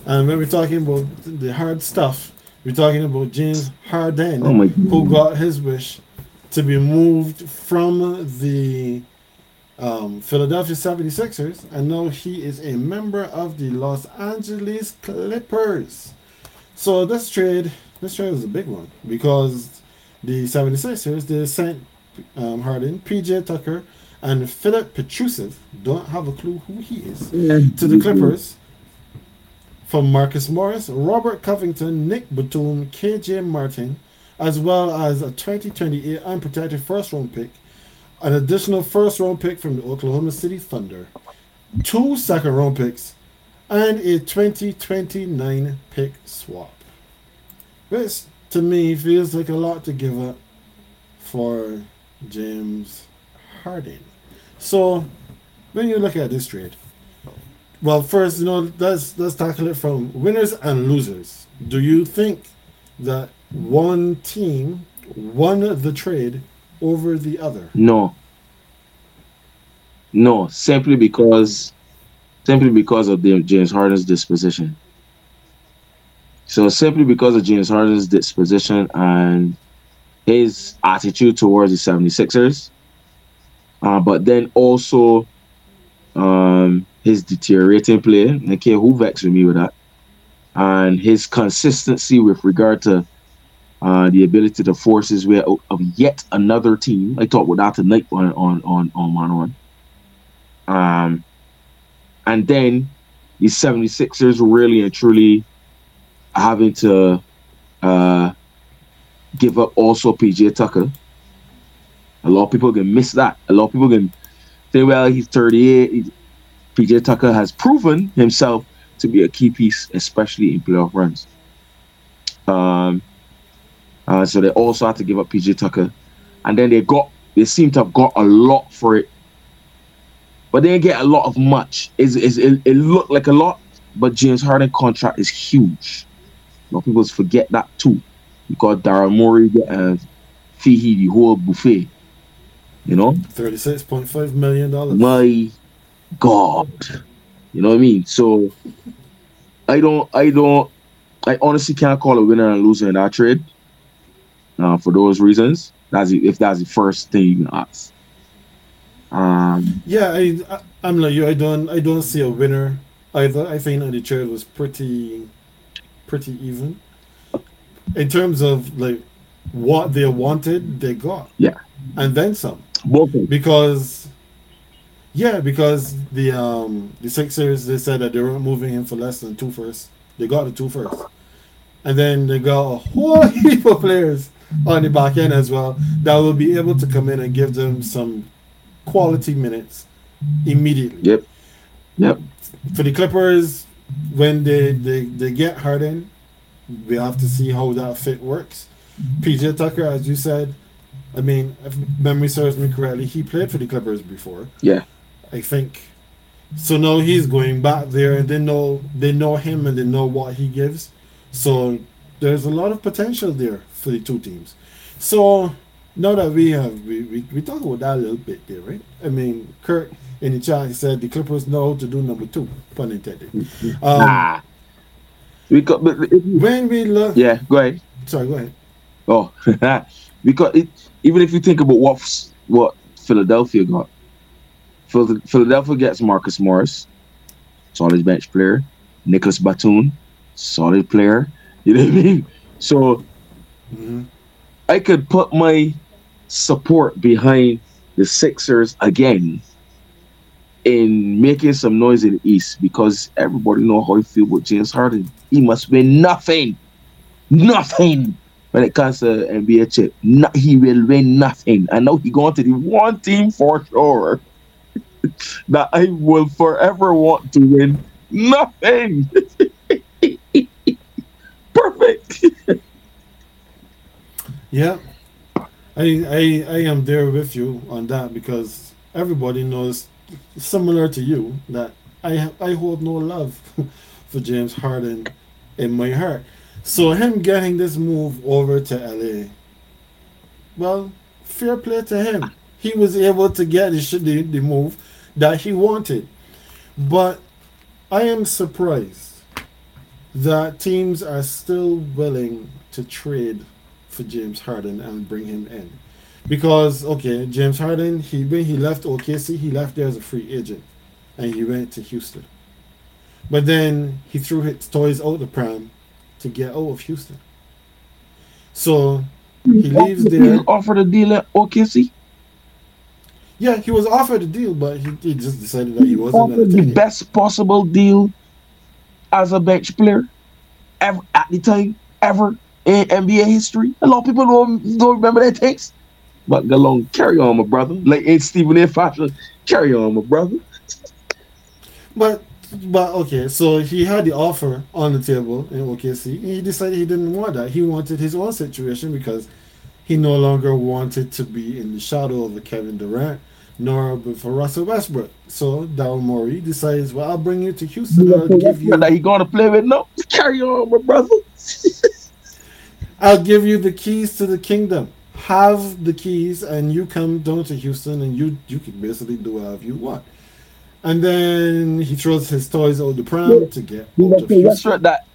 And when we're talking about the hard stuff, we're talking about James Harden, Oh my who got his wish to be moved from the um, Philadelphia 76ers, I know he is a member of the Los Angeles Clippers. So this trade, this trade was a big one because the 76ers they sent um, Harden, PJ Tucker, and Filip Petrusev don't have a clue who he is to the Clippers from Marcus Morris, Robert Covington, Nick Batum, KJ Martin, as well as a 2028 unprotected first round pick, an additional first round pick from the Oklahoma City Thunder, two second round picks, and a 2029 pick swap. Which to me feels like a lot to give up for James Harden. So when you look at this trade, well, first, you know, let's let's tackle it from winners and losers. Do you think that one team won the trade over the other? No. No, simply because simply because of the James Harden's disposition. So simply because of James Harden's disposition and his attitude towards the 76ers, uh, but then also um, his deteriorating play. Care who vexed me with that. And his consistency with regard to uh, the ability to force his way out of yet another team. I talked about that tonight on on on on one on. Um, and then the 76ers really and truly having to uh, give up also PJ Tucker. A lot of people can miss that. A lot of people can say, well, he's 38. PJ Tucker has proven himself to be a key piece, especially in playoff runs. Um, uh, so they also had to give up PJ Tucker, and then they got they seem to have got a lot for it, but they didn't get a lot of much. It's, it's, it, it looked like a lot, but James Harden contract is huge. A lot of people forget that too, because Daryl Morey get a fee the whole buffet. You know, thirty six point five million dollars. My God, you know what I mean. So I don't, I don't, I honestly can't call a winner and loser in that trade. Uh, for those reasons, that's the, if that's the first thing you ask. Um, yeah, I, I I'm like you. I don't I don't see a winner either. I think the trade was pretty pretty even in terms of like what they wanted, they got. Yeah, and then some. Both because yeah, because the um the Sixers they said that they weren't moving him for less than two first. They got the two first, and then they got a whole [laughs] heap of players on the back end as well that will be able to come in and give them some quality minutes immediately. Yep. Yep. For the Clippers, when they, they, they get Harden, we have to see how that fit works. PJ Tucker, as you said, I mean, if memory serves me correctly, he played for the Clippers before. Yeah. I think. So now he's going back there and they know they know him and they know what he gives. So there's a lot of potential there for the two teams. So now that we have we, we, we talk about that a little bit there, right? I mean, Kurt in the chat said the Clippers know how to do number two, pun intended. [laughs] Um, nah. We got when we look. Yeah, go ahead. Sorry, go ahead. Oh, [laughs] because it, even if you think about what what Philadelphia got, Philadelphia gets Marcus Morris, solid bench player. Nicholas Batum, solid player. [laughs] You know what I mean? So Mm-hmm. I could put my support behind the Sixers again in making some noise in the East because everybody know how I feel with James Harden. He must win nothing, nothing when it comes to NBA chip. No, he will win nothing. I know he going to the one team for sure [laughs] that I will forever want to win nothing. [laughs] Yeah, I, I I am there with you on that because everybody knows, similar to you, that I I hold no love [laughs] for James Harden in my heart. So him getting this move over to LA, well, fair play to him. He was able to get the, the, move that he wanted. But I am surprised that teams are still willing to trade for James Harden and bring him in. Because okay, James Harden, he when he left OKC, he left there as a free agent, and he went to Houston. But then he threw his toys out the pram to get out of Houston. So he leaves there. He was offered a deal at OKC. Yeah, he was offered a deal, but he, he just decided that he wasn't offered the best possible deal as a bench player ever at the time ever in NBA history. A lot of people don't, don't remember that takes. But go along, carry on, my brother. Like in Stephen A. fashion, carry on, my brother. but but okay, so he had the offer on the table in OKC. and He decided he didn't want that. He wanted his own situation because he no longer wanted to be in the shadow of a Kevin Durant nor for Russell Westbrook. So Daryl Morey decides, well, I'll bring you to Houston. I'll give you. That he gonna play with no. Carry on, my brother. [laughs] I'll give you the keys to the kingdom. Have the keys, and you come down to Houston, and you you can basically do whatever you want. And then he throws his toys out the pram yeah. to get out of Houston. that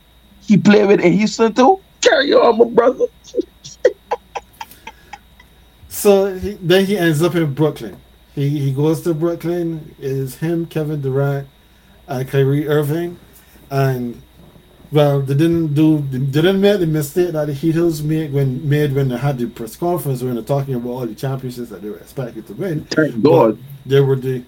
he played with in Houston too. Carry on, my brother. So he, then he ends up in Brooklyn. He he goes to Brooklyn. It is him, Kevin Durant, and Kyrie Irving, and well, they didn't do they didn't make the mistake that the Heatles made when made when they had the press conference when they're talking about all the championships that they were expected to win. Thank God. They were the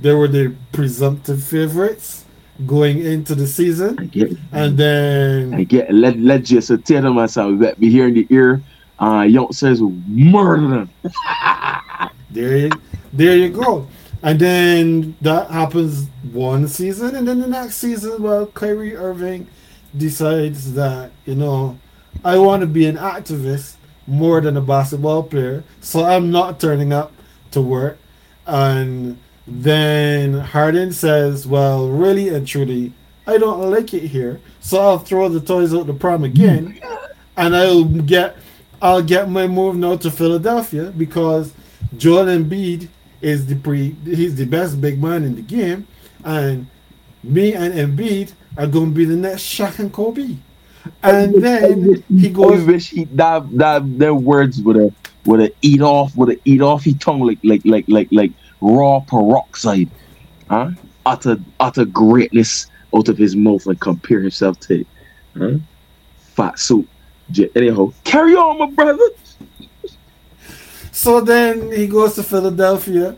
they were the presumptive favorites going into the season, I get and then I get. Let, let's just tell them myself that be here in the ear. Uh, young says murder them. [laughs] There you, there you go. And then that happens one season, and then the next season, well, Kyrie Irving decides that you know I want to be an activist more than a basketball player, so I'm not turning up to work. And then Harden says, "Well, really and truly, I don't like it here, so I'll throw the toys out the prom again, and I'll get I'll get my move now to Philadelphia because Joel Embiid is the pre he's the best big man in the game, and me and Embiid are going to be the next Shaq and Kobe." And then he I goes, wish he that that their words would have would have eat off would have eat off his tongue like like like like like raw peroxide, huh? Utter utter greatness out of his mouth and compare himself to huh? Fat soup. Anyhow, carry on, my brother. So then he goes to Philadelphia,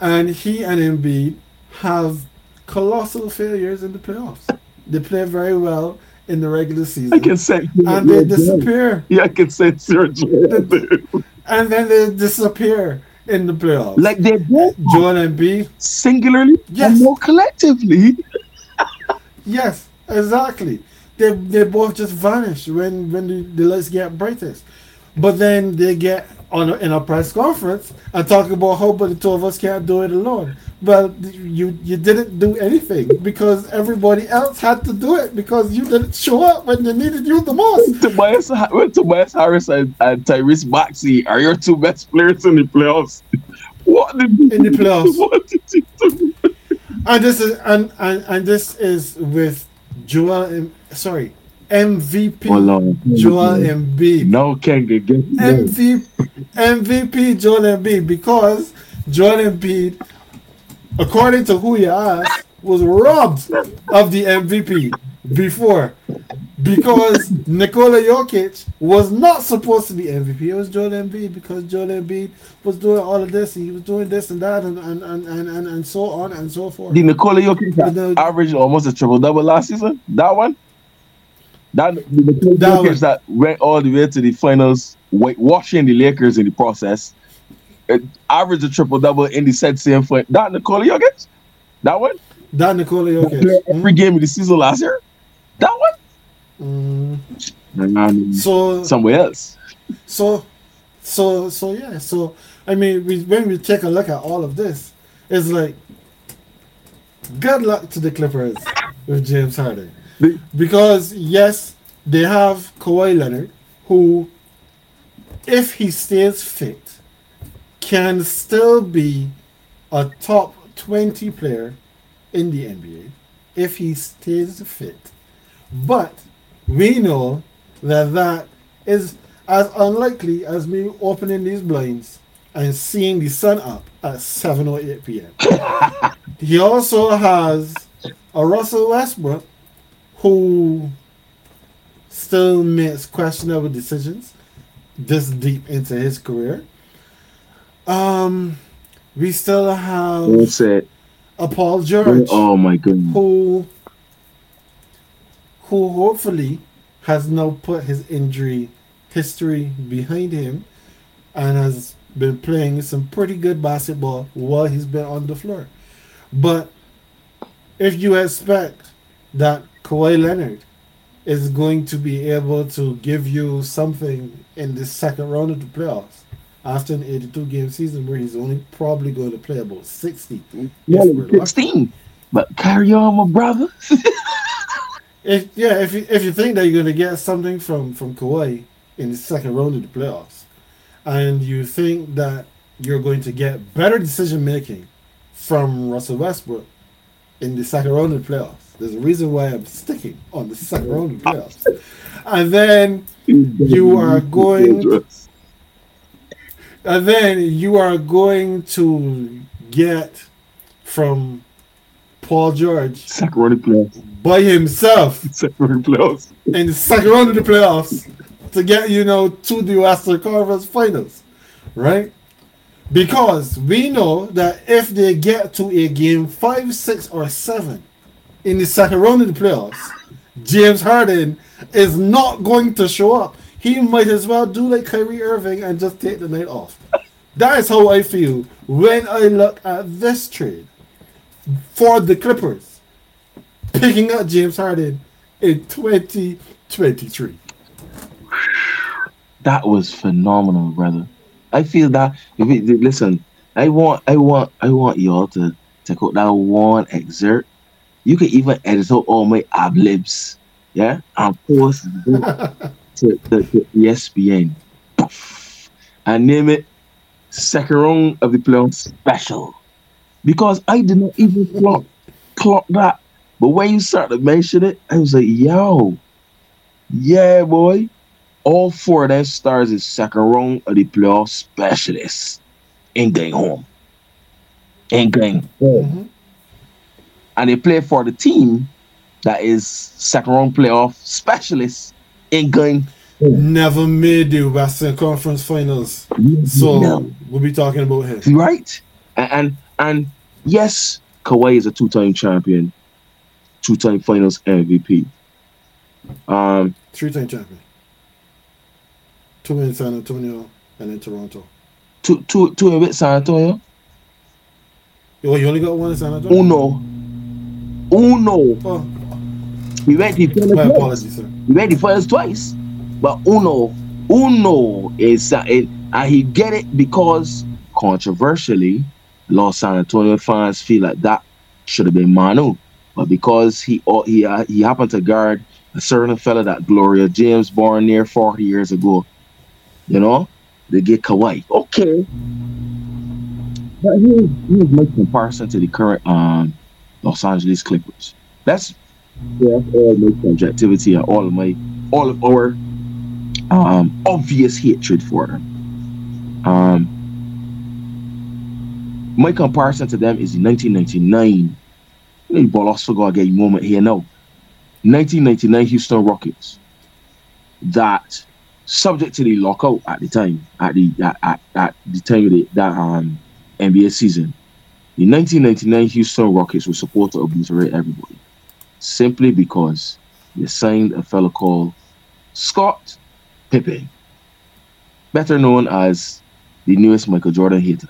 and he and Embiid have colossal failures in the playoffs. They play very well in the regular I season, can sense. and they disappear, Yeah, I can say joy. [laughs] and then they disappear in the playoffs. like they both Joel B, singularly Yes. and more collectively. [laughs] yes, exactly. They they both just vanish when when the, the lights get brightest, but then they get on a, in a press conference and talk about how but the two of us can't do it alone. Well, you you didn't do anything because everybody else had to do it because you didn't show up when they needed you the most. [laughs] Tobias, when Tobias Harris and, and Tyrese Maxey are your two best players in the playoffs. [laughs] What did you In the playoffs. [laughs] What did you do? And this is and and, and this is with Joel. Sorry, MVP Hold on. Joel Embiid. No can get MVP, MVP Joel Embiid because Joel Embiid, according to who you ask, was robbed of the MVP before because Nikola Jokic was not supposed to be MVP. It was Joel Embiid because Joel Embiid was doing all of this. He was doing this and that and and, and, and, and, and so on and so forth. The Nikola Jokic the- averaged almost a triple double last season. That one. That the Nikola That Jokic that went all the way to the finals, whitewashing the Lakers in the process. It averaged a triple double in the said same fight. That Nikola Jokic. That one. That Nikola Jokic. every game of the season last year. That one. Mm. So Somewhere else. So, so, so yeah. So, I mean, we, when we take a look at all of this, it's like, good luck to the Clippers with James Harden, because yes, they have Kawhi Leonard, who, if he stays fit, can still be a top twenty player in the NBA if he stays fit. But we know that that is as unlikely as me opening these blinds and seeing the sun up at 7 or 8 p.m. [laughs] he also has a Russell Westbrook who still makes questionable decisions this deep into his career. Um, we still have That's it. a Paul George Oh my goodness. who who hopefully has now put his injury history behind him and has been playing some pretty good basketball while he's been on the floor. But if you expect that Kawhi Leonard is going to be able to give you something in the second round of the playoffs after an 82 game season where he's only probably going to play about 60 Yeah, if we're lucky. 16. But carry on, my brother. [laughs] If yeah, if you if you think that you're gonna get something from from Kawhi in the second round of the playoffs, and you think that you're going to get better decision making from Russell Westbrook in the second round of the playoffs, there's a reason why I'm sticking on the second round of the playoffs. [laughs] And then You are going- And then you are going to get from Paul George Second round of the playoffs. by himself Second round of the playoffs. in the second round of the playoffs to get you know to the Western Conference Finals, right? Because we know that if they get to a game five, six, or seven in the second round of the playoffs, James Harden is not going to show up. He might as well do like Kyrie Irving and just take the night off. That is how I feel when I look at this trade for the Clippers picking up James Harden in 2023. That was phenomenal, brother. I feel that. If it, listen, I want, I want, I want y'all to take out that one excerpt. You can even edit out all my ad libs, yeah, and post [laughs] to, to, to ESPN and name it second round of the playoff special because I did not even clock clock that. But when you started to mention it, I was like, yo, yeah, boy. All four of them stars is second round of the playoff specialists. Ain't going home. Ain't going home. Mhm. And they play for the team that is second round playoff specialists. Ain't going Never made the Western Conference Finals. So No. we'll be talking about him. right? And, and and yes, Kawhi is a two-time champion, two-time Finals MVP. Um, Three time champion. Two in San Antonio and in Toronto. two two two in with San Antonio. Oh, you only got one in San Antonio? Uno, Uno. Oh, We went the finals my apologies, sir. We went the twice, but Uno, Uno is uh, it, and he get it because controversially, Los Antonio fans feel like that should have been Manu, but because he uh, he uh, he happened to guard a certain fella that Gloria James born near 40 years ago, you know, they get Kawhi. Okay. But here's, here's my comparison to the current um Los Angeles Clippers. That's yeah, all my subjectivity and all of my all of our um obvious hatred for them. Um my comparison to them is in 1999. You know, ball also got a moment here now. 1999 Houston Rockets that subject to the lockout at the time at the at, at, at the time of the, that um NBA season. The 1999 Houston Rockets were supposed to obliterate everybody simply because they signed a fellow called Scott Pippen, better known as the newest Michael Jordan hater.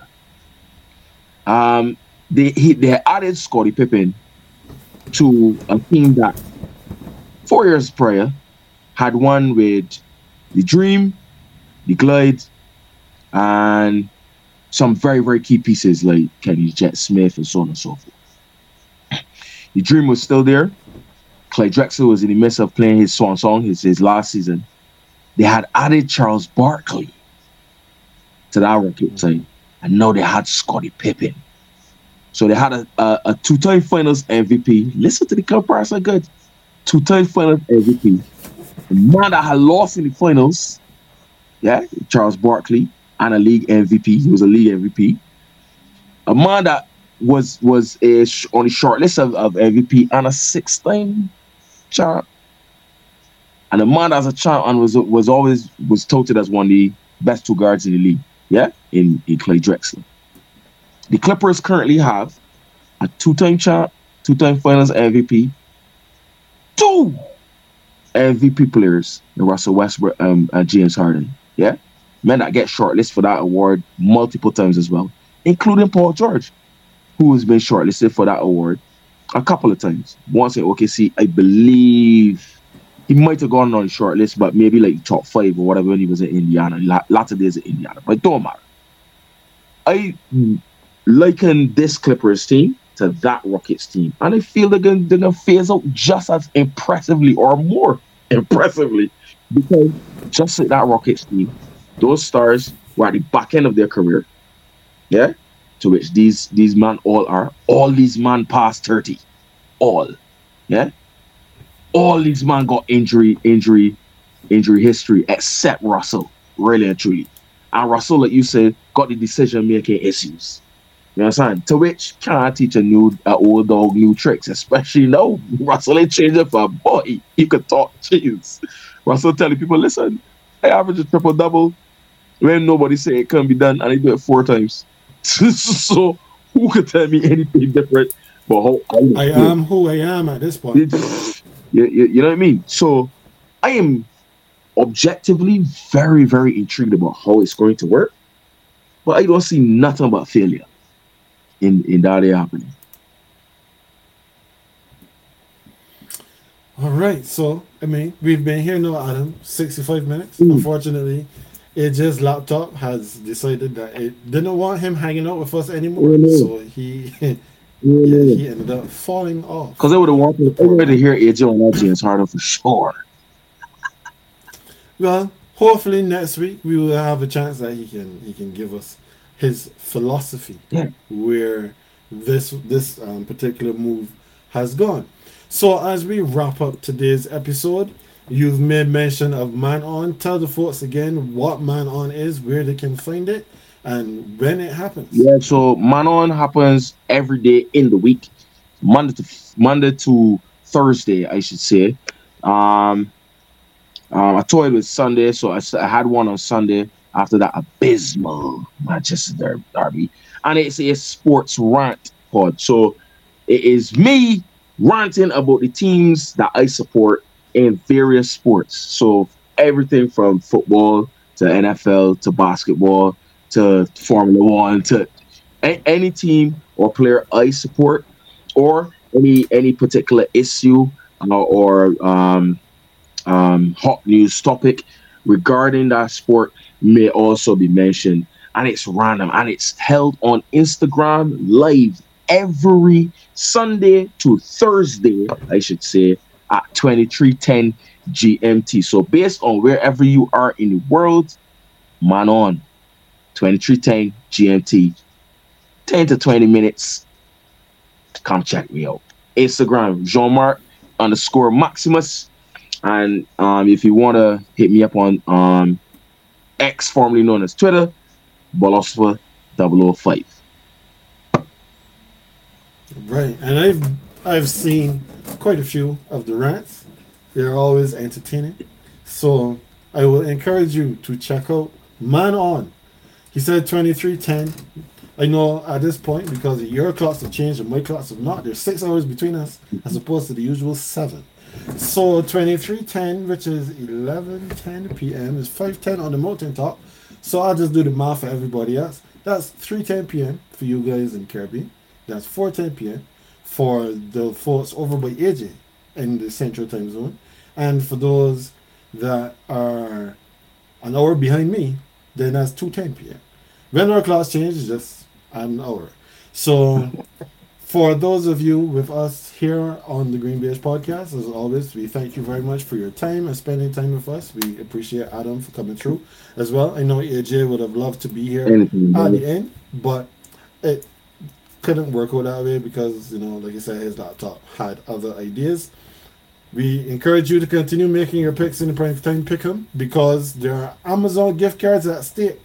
Um, they he, they added Scottie Pippen to a team that four years prior had won with the Dream, the Glide, and some very very key pieces like Kenny Jet Smith and so on and so forth. The Dream was still there. Clyde Drexler was in the midst of playing his swan song, his, his last season. They had added Charles Barkley to that record mm-hmm. team, and now they had Scottie Pippen. So they had a, a, a two-time Finals MVP. Listen to the comparison, good. Two-time Finals MVP. The man that had lost in the finals, yeah, Charles Barkley, and a league MVP. He was a league MVP. A man that was was a sh- on the short list of, of MVP and a six-time champ. And a man as a champ and was was always was touted as one of the best two guards in the league. Yeah, in, in Clyde Drexler. The Clippers currently have a two-time champ, two-time Finals MVP, two MVP players, Russell Westbrook um, and James Harden. Yeah, men that get shortlisted for that award multiple times as well, including Paul George, who has been shortlisted for that award a couple of times. Once in OKC, I believe he might have gone on the short but maybe like top five or whatever when he was in Indiana. Lots of days in Indiana, but it don't matter. I liken this Clippers team to that Rockets team, and I feel they're gonna, they're gonna phase out just as impressively or more [laughs] impressively because just like that Rockets team, those stars were at the back end of their career. Yeah, to which these these man all are. All these man past 30. All. Yeah. All these man got injury, injury, injury history, except Russell, really and truly. And Russell, like you said, got the decision making issues. You know what I'm saying? To which can't teach a new old dog new tricks, especially no [laughs] Russell ain't changing for a boy. He could talk cheese. Russell telling people, listen, I average a triple double when nobody say it can't be done, and he do it four times. So who could tell me anything different? But how I, I am who I am at this point. You, you, you know what I mean? So I am objectively very, very intrigued about how it's going to work, but I don't see nothing about failure in in that happening. All right, so I mean, we've been here now, Adam, sixty-five minutes. Mm. Unfortunately, AJ's laptop has decided that it didn't want him hanging out with us anymore, so he. [laughs] yeah, he ended up falling off. Because I would have wanted, I would to hear AJ on that James Harden for sure. [laughs] Well, hopefully next week we will have a chance that he can he can give us his philosophy yeah. where this this um, particular move has gone. So as we wrap up today's episode, you've made mention of Man On. Tell the folks again what Man On is, where they can find it, and when it happens. Yeah, so Man On happens every day in the week, Monday to Monday to Thursday, I should say. Um, um, I toyed with Sunday, so I, I had one on Sunday after that abysmal Manchester derby, and it's a sports rant pod. So it is me ranting about the teams that I support in various sports. So everything from football to NFL to basketball to Formula One to a- any team or player I support, or any any particular issue uh, or um, um, hot news topic regarding that sport may also be mentioned. And it's random and it's held on Instagram live every Sunday to Thursday, I should say, at 2310 GMT. So, based on wherever you are in the world, man on 2310 GMT, 10 to 20 minutes. Come check me out. Instagram, Jean Marc underscore Maximus. And um, if you want to hit me up on um, X, formerly known as Twitter, Bolosfa 005. Right, and I've I've seen quite a few of the rants. They're always entertaining. So I will encourage you to check out Man On. He said 2310. I know at this point, because your clocks have changed and my clocks have not, there's six hours between us as opposed to the usual seven. So 2310, which is 11:10 p.m., is 5:10 on the mountain top. So I'll just do the math for everybody else. That's 3:10 p.m. for you guys in Caribbean. That's 4:10 p.m. for the folks over by AJ in the Central Time Zone, and for those that are an hour behind me, then that's 2:10 p.m. When our class changes, just an hour. So [laughs] for those of you with us here on the Green Beige podcast, as always, we thank you very much for your time and spending time with us. We appreciate Adam for coming through as well. I know AJ would have loved to be here Anything, at the end, but it couldn't work out that way because, you know, like I said, his laptop had other ideas. We encourage you to continue making your picks in the prime time pick 'em because there are Amazon gift cards at stake.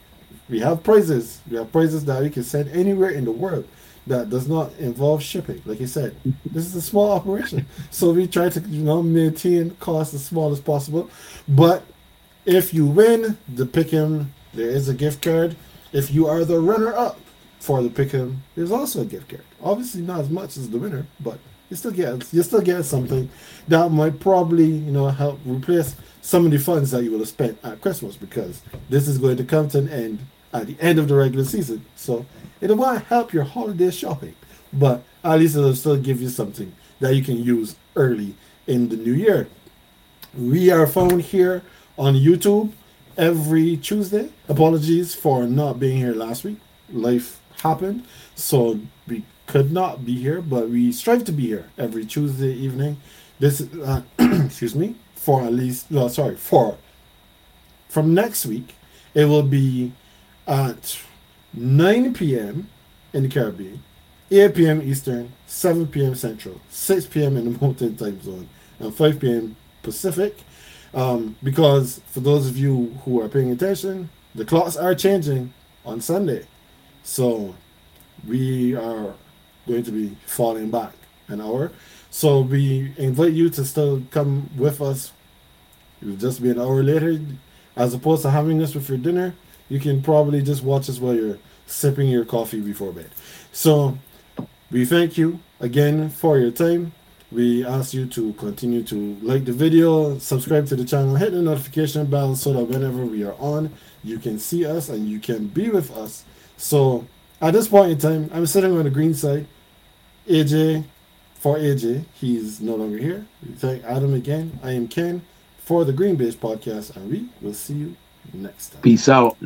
We have prizes. We have prizes that we can send anywhere in the world that does not involve shipping. Like you said, this is a small operation, [laughs] so we try to you know maintain costs as small as possible. But if you win the pick'em, there is a gift card. If you are the runner-up for the pick'em, there's also a gift card. Obviously, not as much as the winner, but you still get you still get something that might probably you know help replace some of the funds that you will have spent at Christmas because this is going to come to an end at the end of the regular season. So it might help your holiday shopping, but at least it'll still give you something that you can use early in the new year. We are found here on YouTube every Tuesday. Apologies for not being here last week. Life happened, so we could not be here, but we strive to be here every Tuesday evening. This, uh, [clears throat] excuse me, for at least, no, sorry, for from next week, it will be at 9 p.m. in the Caribbean, 8 p.m. Eastern, 7 p.m. Central, 6 p.m. in the [laughs] Mountain Time Zone, and 5 p.m. Pacific. Um, because for those of you who are paying attention, the clocks are changing on Sunday. So we are going to be falling back an hour. So we invite you to still come with us. It will just be an hour later. As opposed to having this with your dinner, you can probably just watch us while you're sipping your coffee before bed. So we thank you again for your time. We ask you to continue to like the video, subscribe to the channel, hit the notification bell so that whenever we are on, you can see us and you can be with us. So at this point in time, I'm sitting on the green side. AJ, for AJ, he's no longer here. Thank Adam again. I am Ken for the Green Beige podcast, and we will see you next time. Peace out.